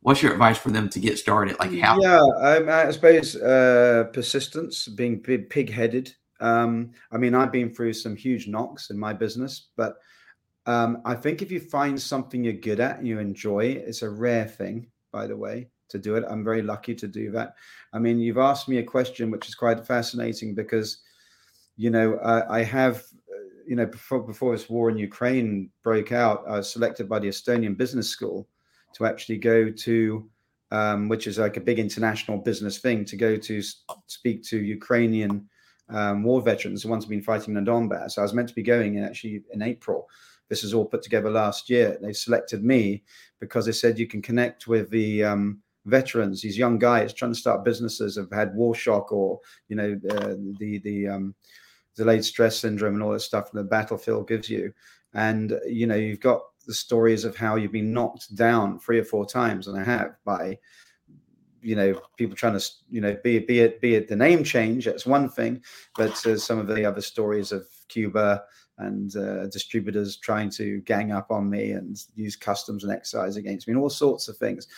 What's your advice for them to get started? Like how? Yeah, um, I suppose uh, persistence, being pig-headed. Um, I mean, I've been through some huge knocks in my business, but um, I think if you find something you're good at and you enjoy, it's a rare thing, by the way to do it. I'm very lucky to do that. I mean, you've asked me a question which is quite fascinating because, you know, I, I have, you know, before before this war in Ukraine broke out, I was selected by the Estonian Business School to actually go to, um, which is like a big international business thing, to go to speak to Ukrainian um, war veterans, the ones who've been fighting in the Donbass. I was meant to be going in actually in April. This was all put together last year. They selected me because they said you can connect with the um, veterans, these young guys trying to start businesses have had war shock or you know uh, the the um, delayed stress syndrome and all that stuff the battlefield gives you, and you know you've got the stories of how you've been knocked down three or four times, and I have by you know people trying to you know be it be it be it the name change that's one thing but uh, some of the other stories of cuba and uh, distributors trying to gang up on me and use customs and excise against me and all sorts of things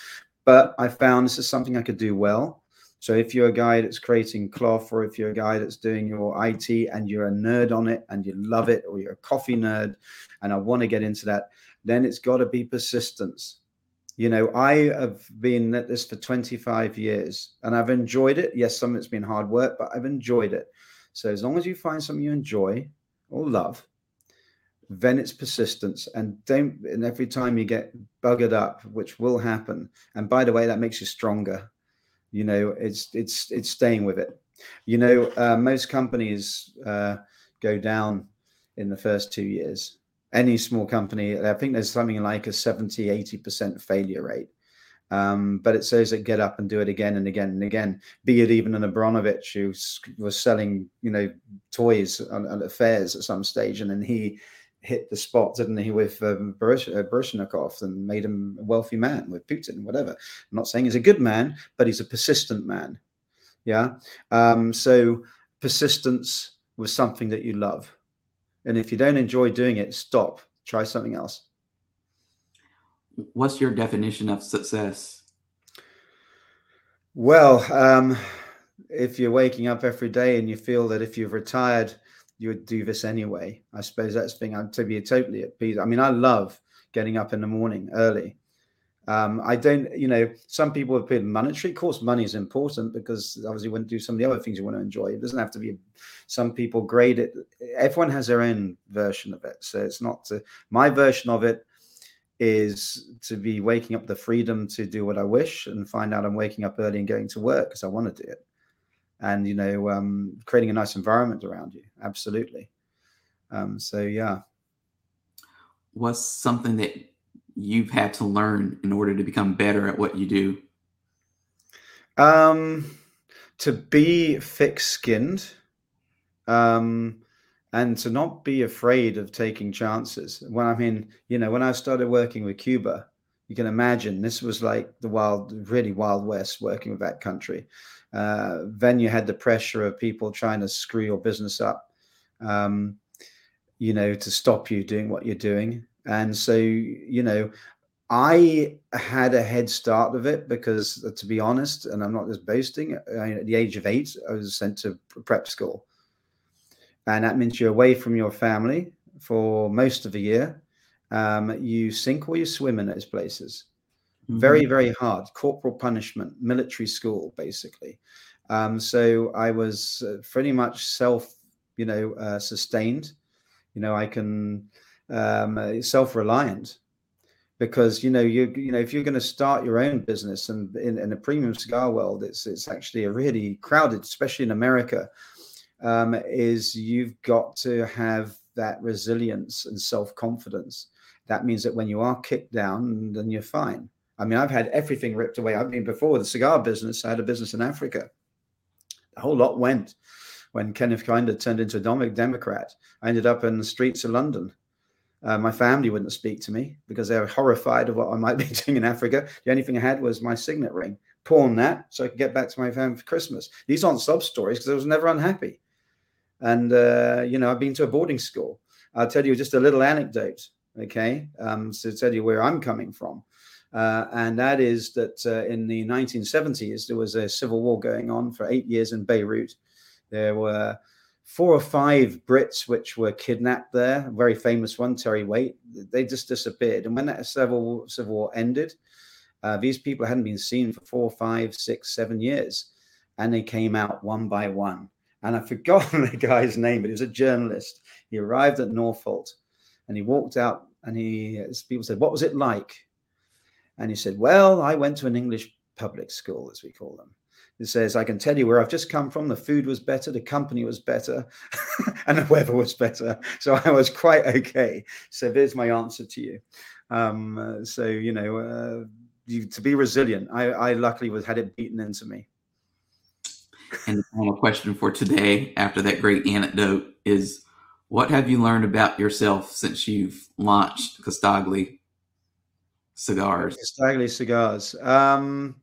but I found this is something I could do well. So if you're a guy that's creating cloth, or if you're a guy that's doing your IT and you're a nerd on it and you love it, or you're a coffee nerd, and I want to get into that, then it's got to be persistence. You know, I have been at this for 25 years and I've enjoyed it. Yes, some of it's been hard work, but I've enjoyed it. So as long as you find something you enjoy or love, then it's persistence and don't and every time you get buggered up which will happen and by the way that makes you stronger you know it's it's it's staying with it you know uh, most companies uh, go down in the first two years any small company i think there's something like a 70 80% failure rate um, but it says that get up and do it again and again and again. Be it even an Abramovich who was selling, you know, toys at, at fairs at some stage, and then he hit the spot, didn't he, with um, Baryshnikov and made him a wealthy man with Putin, whatever. I'm not saying he's a good man, but he's a persistent man. Yeah. Um, so persistence was something that you love. And if you don't enjoy doing it, stop, try something else. What's your definition of success? Well, um, if you're waking up every day and you feel that if you've retired, you would do this anyway. I suppose that's the thing. I'd to be totally at peace. I mean, I love getting up in the morning early. Um, I don't, you know, some people have been monetary. Of course, money is important because obviously you want to do some of the other things you want to enjoy. It doesn't have to be. Some people grade it. Everyone has their own version of it, so it's not. To, my version of it is to be waking up the freedom to do what I wish and find out I'm waking up early and going to work because I want to do it and you know um, creating a nice environment around you absolutely um, so yeah what's something that you've had to learn in order to become better at what you do? Um, to be thick-skinned um, and to not be afraid of taking chances. When i mean you know when i started working with cuba you can imagine this was like the wild really wild west working with that country. Uh, then you had the pressure of people trying to screw your business up, um, you know, to stop you doing what you're doing. And so, you know, I had a head start of it because, uh, to be honest, and I'm not just boasting, I, at the age of eight, I was sent to prep school. And that means you're away from your family for most of the year. Um, you sink or you swim in those places. Mm-hmm. Very, very hard. Corporal punishment, military school, basically. Um, so I was uh, pretty much self, you know, uh, sustained. You know, I can um, uh, self-reliant. Because you know you you know if you're going to start your own business and in, in a premium cigar world it's it's actually a really crowded especially in america um, is you've got to have that resilience and self-confidence. That means that when you are kicked down then you're fine. I mean i've had everything ripped away. I mean before the cigar business i had a business in africa. The whole lot went when Kenneth Kaunda turned into a democrat. I ended up in the streets of london uh, my family wouldn't speak to me because they were horrified of what I might be doing in Africa. The only thing I had was my signet ring. Pawn that so I could get back to my family for Christmas. These aren't sub stories because I was never unhappy. And, uh, you know, I've been to a boarding school. I'll tell you just a little anecdote, okay, um, to tell you where I'm coming from. Uh, and that is that uh, in the 1970s, there was a civil war going on for eight years in Beirut. There were four or five Brits which were kidnapped there. A very famous one, Terry Waite. They just disappeared. And when that civil civil war ended, uh, these people hadn't been seen for four, five, six, seven years, and they came out one by one. And I've forgotten the guy's name, but he was a journalist. He arrived at Norfolk, and he walked out, and he people said, "What was it like?" And he said, "Well, I went to an English public school, as we call them." It says, I can tell you where I've just come from. The food was better, the company was better, and the weather was better. So I was quite okay. So there's my answer to you. Um, so, you know, uh, you, to be resilient, I, I luckily was had it beaten into me. And the final question for today, after that great anecdote, is what have you learned about yourself since you've launched Casdagli cigars? Casdagli cigars. Um,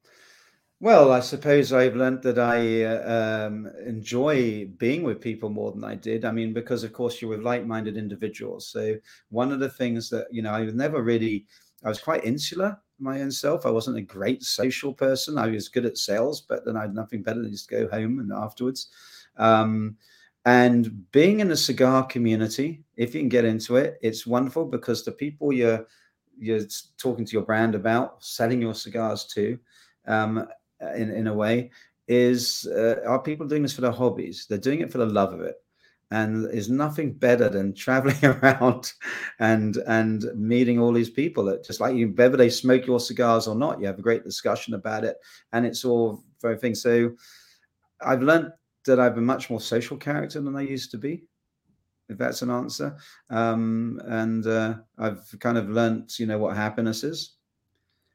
well, I suppose I've learned that I uh, um, enjoy being with people more than I did. I mean, because of course you're with like-minded individuals. So one of the things that you know, I was never really, I was quite insular my own self. I wasn't a great social person. I was good at sales, but then I had nothing better than just go home and afterwards. Um, and being in a cigar community, if you can get into it, it's wonderful because the people you're you're talking to your brand about, selling your cigars to. Um, in, in a way is uh, are people doing this for their hobbies? They're doing it for the love of it. And there's nothing better than traveling around and and meeting all these people that just like you whether they smoke your cigars or not you have a great discussion about it and it's all very thing. So i've learned that i'm a much more social character than i used to be if that's an answer. Um, and uh, i've kind of learned you know what happiness is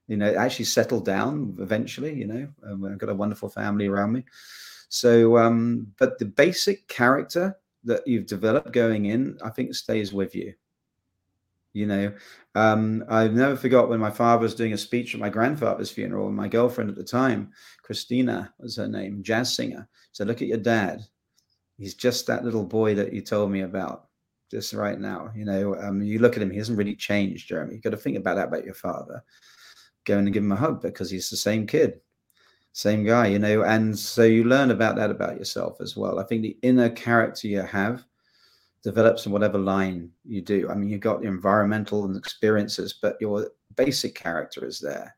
you know, actually settled down eventually, you know, I've got a wonderful family around me. So, um, but the basic character that you've developed going in, I think stays with you. You know, um, I never forgot when my father was doing a speech at my grandfather's funeral, and my girlfriend at the time, Christina was her name, jazz singer, said, Look at your dad. He's just that little boy that you told me about just right now. You know, um, you look at him, he hasn't really changed, Jeremy. You've got to think about that about your father going and give him a hug because he's the same kid, same guy, you know. And so you learn about that about yourself as well. I think the inner character you have develops in whatever line you do. I mean, you've got the environmental and experiences, but your basic character is there.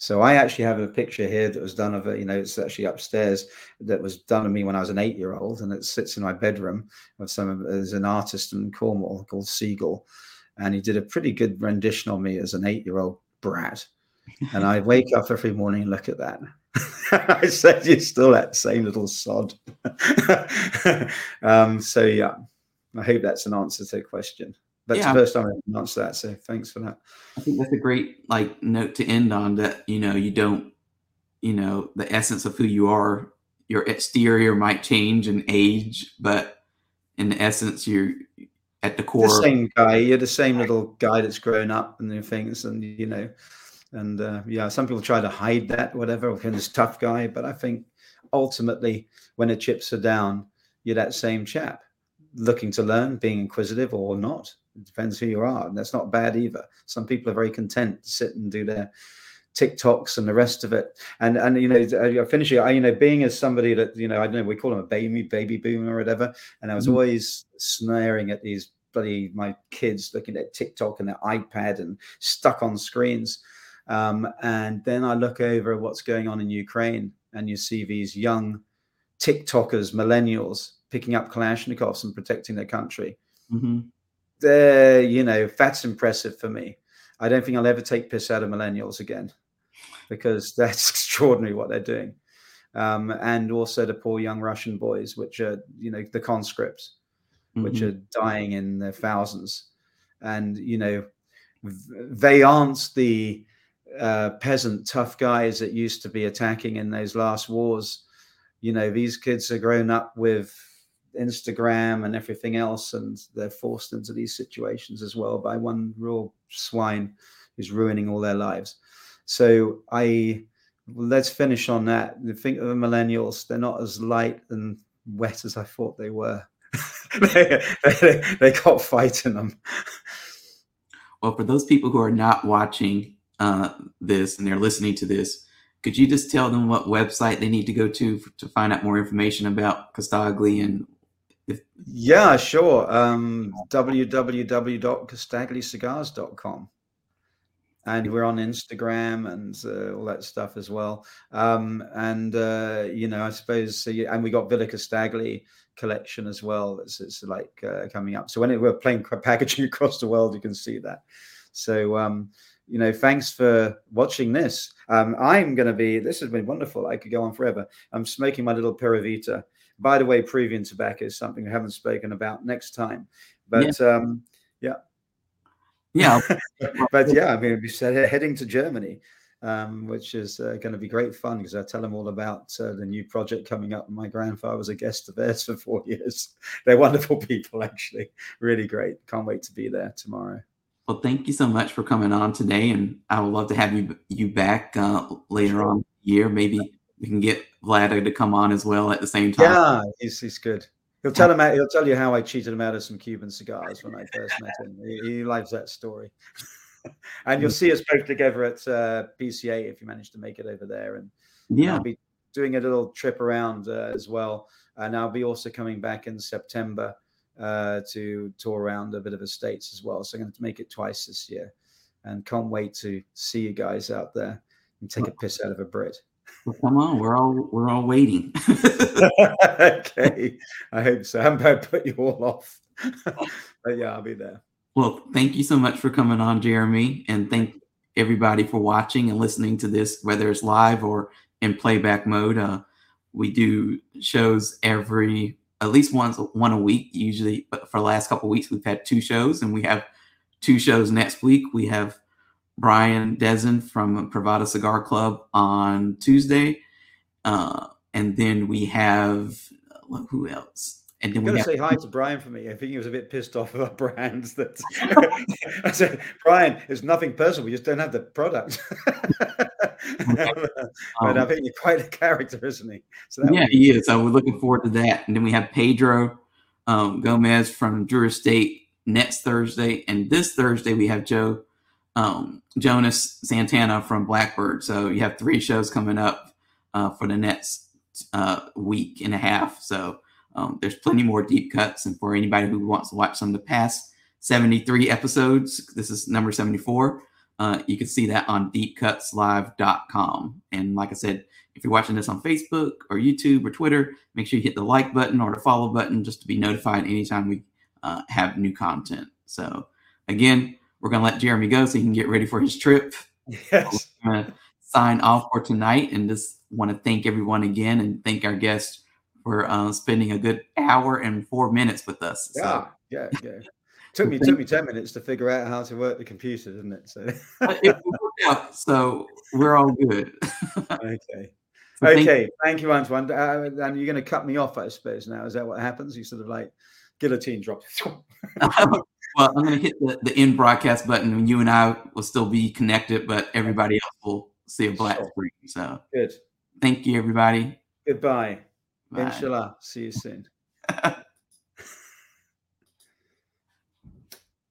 So I actually have a picture here that was done of it. You know, it's actually upstairs. That was done of me when I was an eight-year-old, and it sits in my bedroom. Of some there's an artist in Cornwall called Siegel, and he did a pretty good rendition of me as an eight-year-old brat. And I wake up every morning and look at that. I said, You're still that same little sod. um, so, yeah, I hope that's an answer to the question. That's yeah. the first time I answered that. So, thanks for that. I think that's a great like note to end on that, you know, you don't, you know, the essence of who you are, your exterior might change and age, but in essence, you're at the core. The same guy. You're the same little guy that's grown up and things, and you know, and uh, yeah, some people try to hide that, whatever, kind this tough guy. But I think ultimately, when the chips are down, you're that same chap, looking to learn, being inquisitive or not. It depends who you are, and that's not bad either. Some people are very content to sit and do their TikToks and the rest of it. And and you know, finishing, I you know, being as somebody that you know, I don't know, we call him a baby baby boomer or whatever, and I was mm-hmm. always snaring at these bloody my kids looking at TikTok and their iPad and stuck on screens. Um, and then I look over what's going on in Ukraine, and you see these young TikTokers, millennials, picking up Kalashnikovs and protecting their country. Mm-hmm. They're, you know, that's impressive for me. I don't think I'll ever take piss out of millennials again because that's extraordinary what they're doing. Um, and also the poor young Russian boys, which are, you know, the conscripts, mm-hmm. which are dying in their thousands. And, you know, they aren't the uh, peasant tough guys that used to be attacking in those last wars. You know, these kids are grown up with Instagram and everything else, and they're forced into these situations as well by one real swine who's ruining all their lives. So I let's finish on that. Think of the millennials; they're not as light and wet as I thought they were. they, they, they got fight in them. Well, for those people who are not watching uh, this and they're listening to this, could you just tell them what website they need to go to to find out more information about Casdagli and yeah, sure. Um, www.casdaglicigars.com. And we're on Instagram and uh, all that stuff as well. Um, and, uh, you know, I suppose, uh, and we got Villa Casdagli collection as well. It's, it's like uh, coming up. So when it, we're playing packaging across the world, you can see that. So, um, you know, thanks for watching this. Um, I'm going to be, this has been wonderful. I could go on forever. I'm smoking my little Pura Vita by the way, Peruvian tobacco is something I haven't spoken about next time. But yeah. Um, yeah. But yeah, I mean, we said heading to Germany, um, which is uh, going to be great fun because I tell them all about uh, the new project coming up. My grandfather was a guest of theirs for four years. They're wonderful people, actually. Really great. Can't wait to be there tomorrow. Well, thank you so much for coming on today, and I would love to have you you back uh, later sure. on year, maybe we can get Vlad to come on as well at the same time. Yeah, he's, he's good. He'll tell him. He'll tell you how I cheated him out of some Cuban cigars when I first met him. He, he likes that story. and you'll see us both together at uh, PCA if you manage to make it over there. And yeah, I'll be doing a little trip around uh, as well. And I'll be also coming back in September uh, to tour around a bit of the states as well. So I'm going to make it twice this year, and can't wait to see you guys out there and take a piss out of a Brit. Well, come on, we're all we're all waiting. okay, I hope so. I'm about to put you all off, but yeah, I'll be there. Well, thank you so much for coming on, Jeremy, and thank everybody for watching and listening to this, whether it's live or in playback mode. Uh, we do shows every at least once one a week usually, but for the last couple weeks we've had two shows, and we have two shows next week. We have Brian Dezen from Privada Cigar Club on Tuesday. Uh, and then we have who else? And then we got to say hi to Brian for me. I think he was a bit pissed off about brands that I said, Brian, it's nothing personal. We just don't have the product. but um, I think you're quite a character, isn't he? So yeah, he is. So we're looking forward to that. And then we have Pedro um, Gomez from Drew Estate next Thursday. And this Thursday we have Joe um, Jonas Santana from Blackbird. So you have three shows coming up uh, for the next uh, week and a half. So um, there's plenty more deep cuts. And for anybody who wants to watch some of the past 73 episodes, this is number 74. Uh, you can see that on deepcutslive.com. And like I said, if you're watching this on Facebook or YouTube or Twitter, make sure you hit the like button or the follow button just to be notified anytime we uh, have new content. So, again, we're going to let Jeremy go so he can get ready for his trip. Yes. To sign off for tonight and just want to thank everyone again and thank our guests for uh, spending a good hour and four minutes with us. Yeah, so. yeah, yeah. took me took me ten minutes to figure out how to work the computer, didn't it? So it worked out. So we're all good. okay. So okay, thank, thank you, Antoine. Uh, and you're going to cut me off, I suppose. Now is that what happens? You sort of like guillotine drop. Well, I'm going to hit the, the end broadcast button, and you and I will still be connected, but everybody else will see a black sure. screen. So good. Thank you, everybody. Goodbye. Bye. Inshallah. See you soon.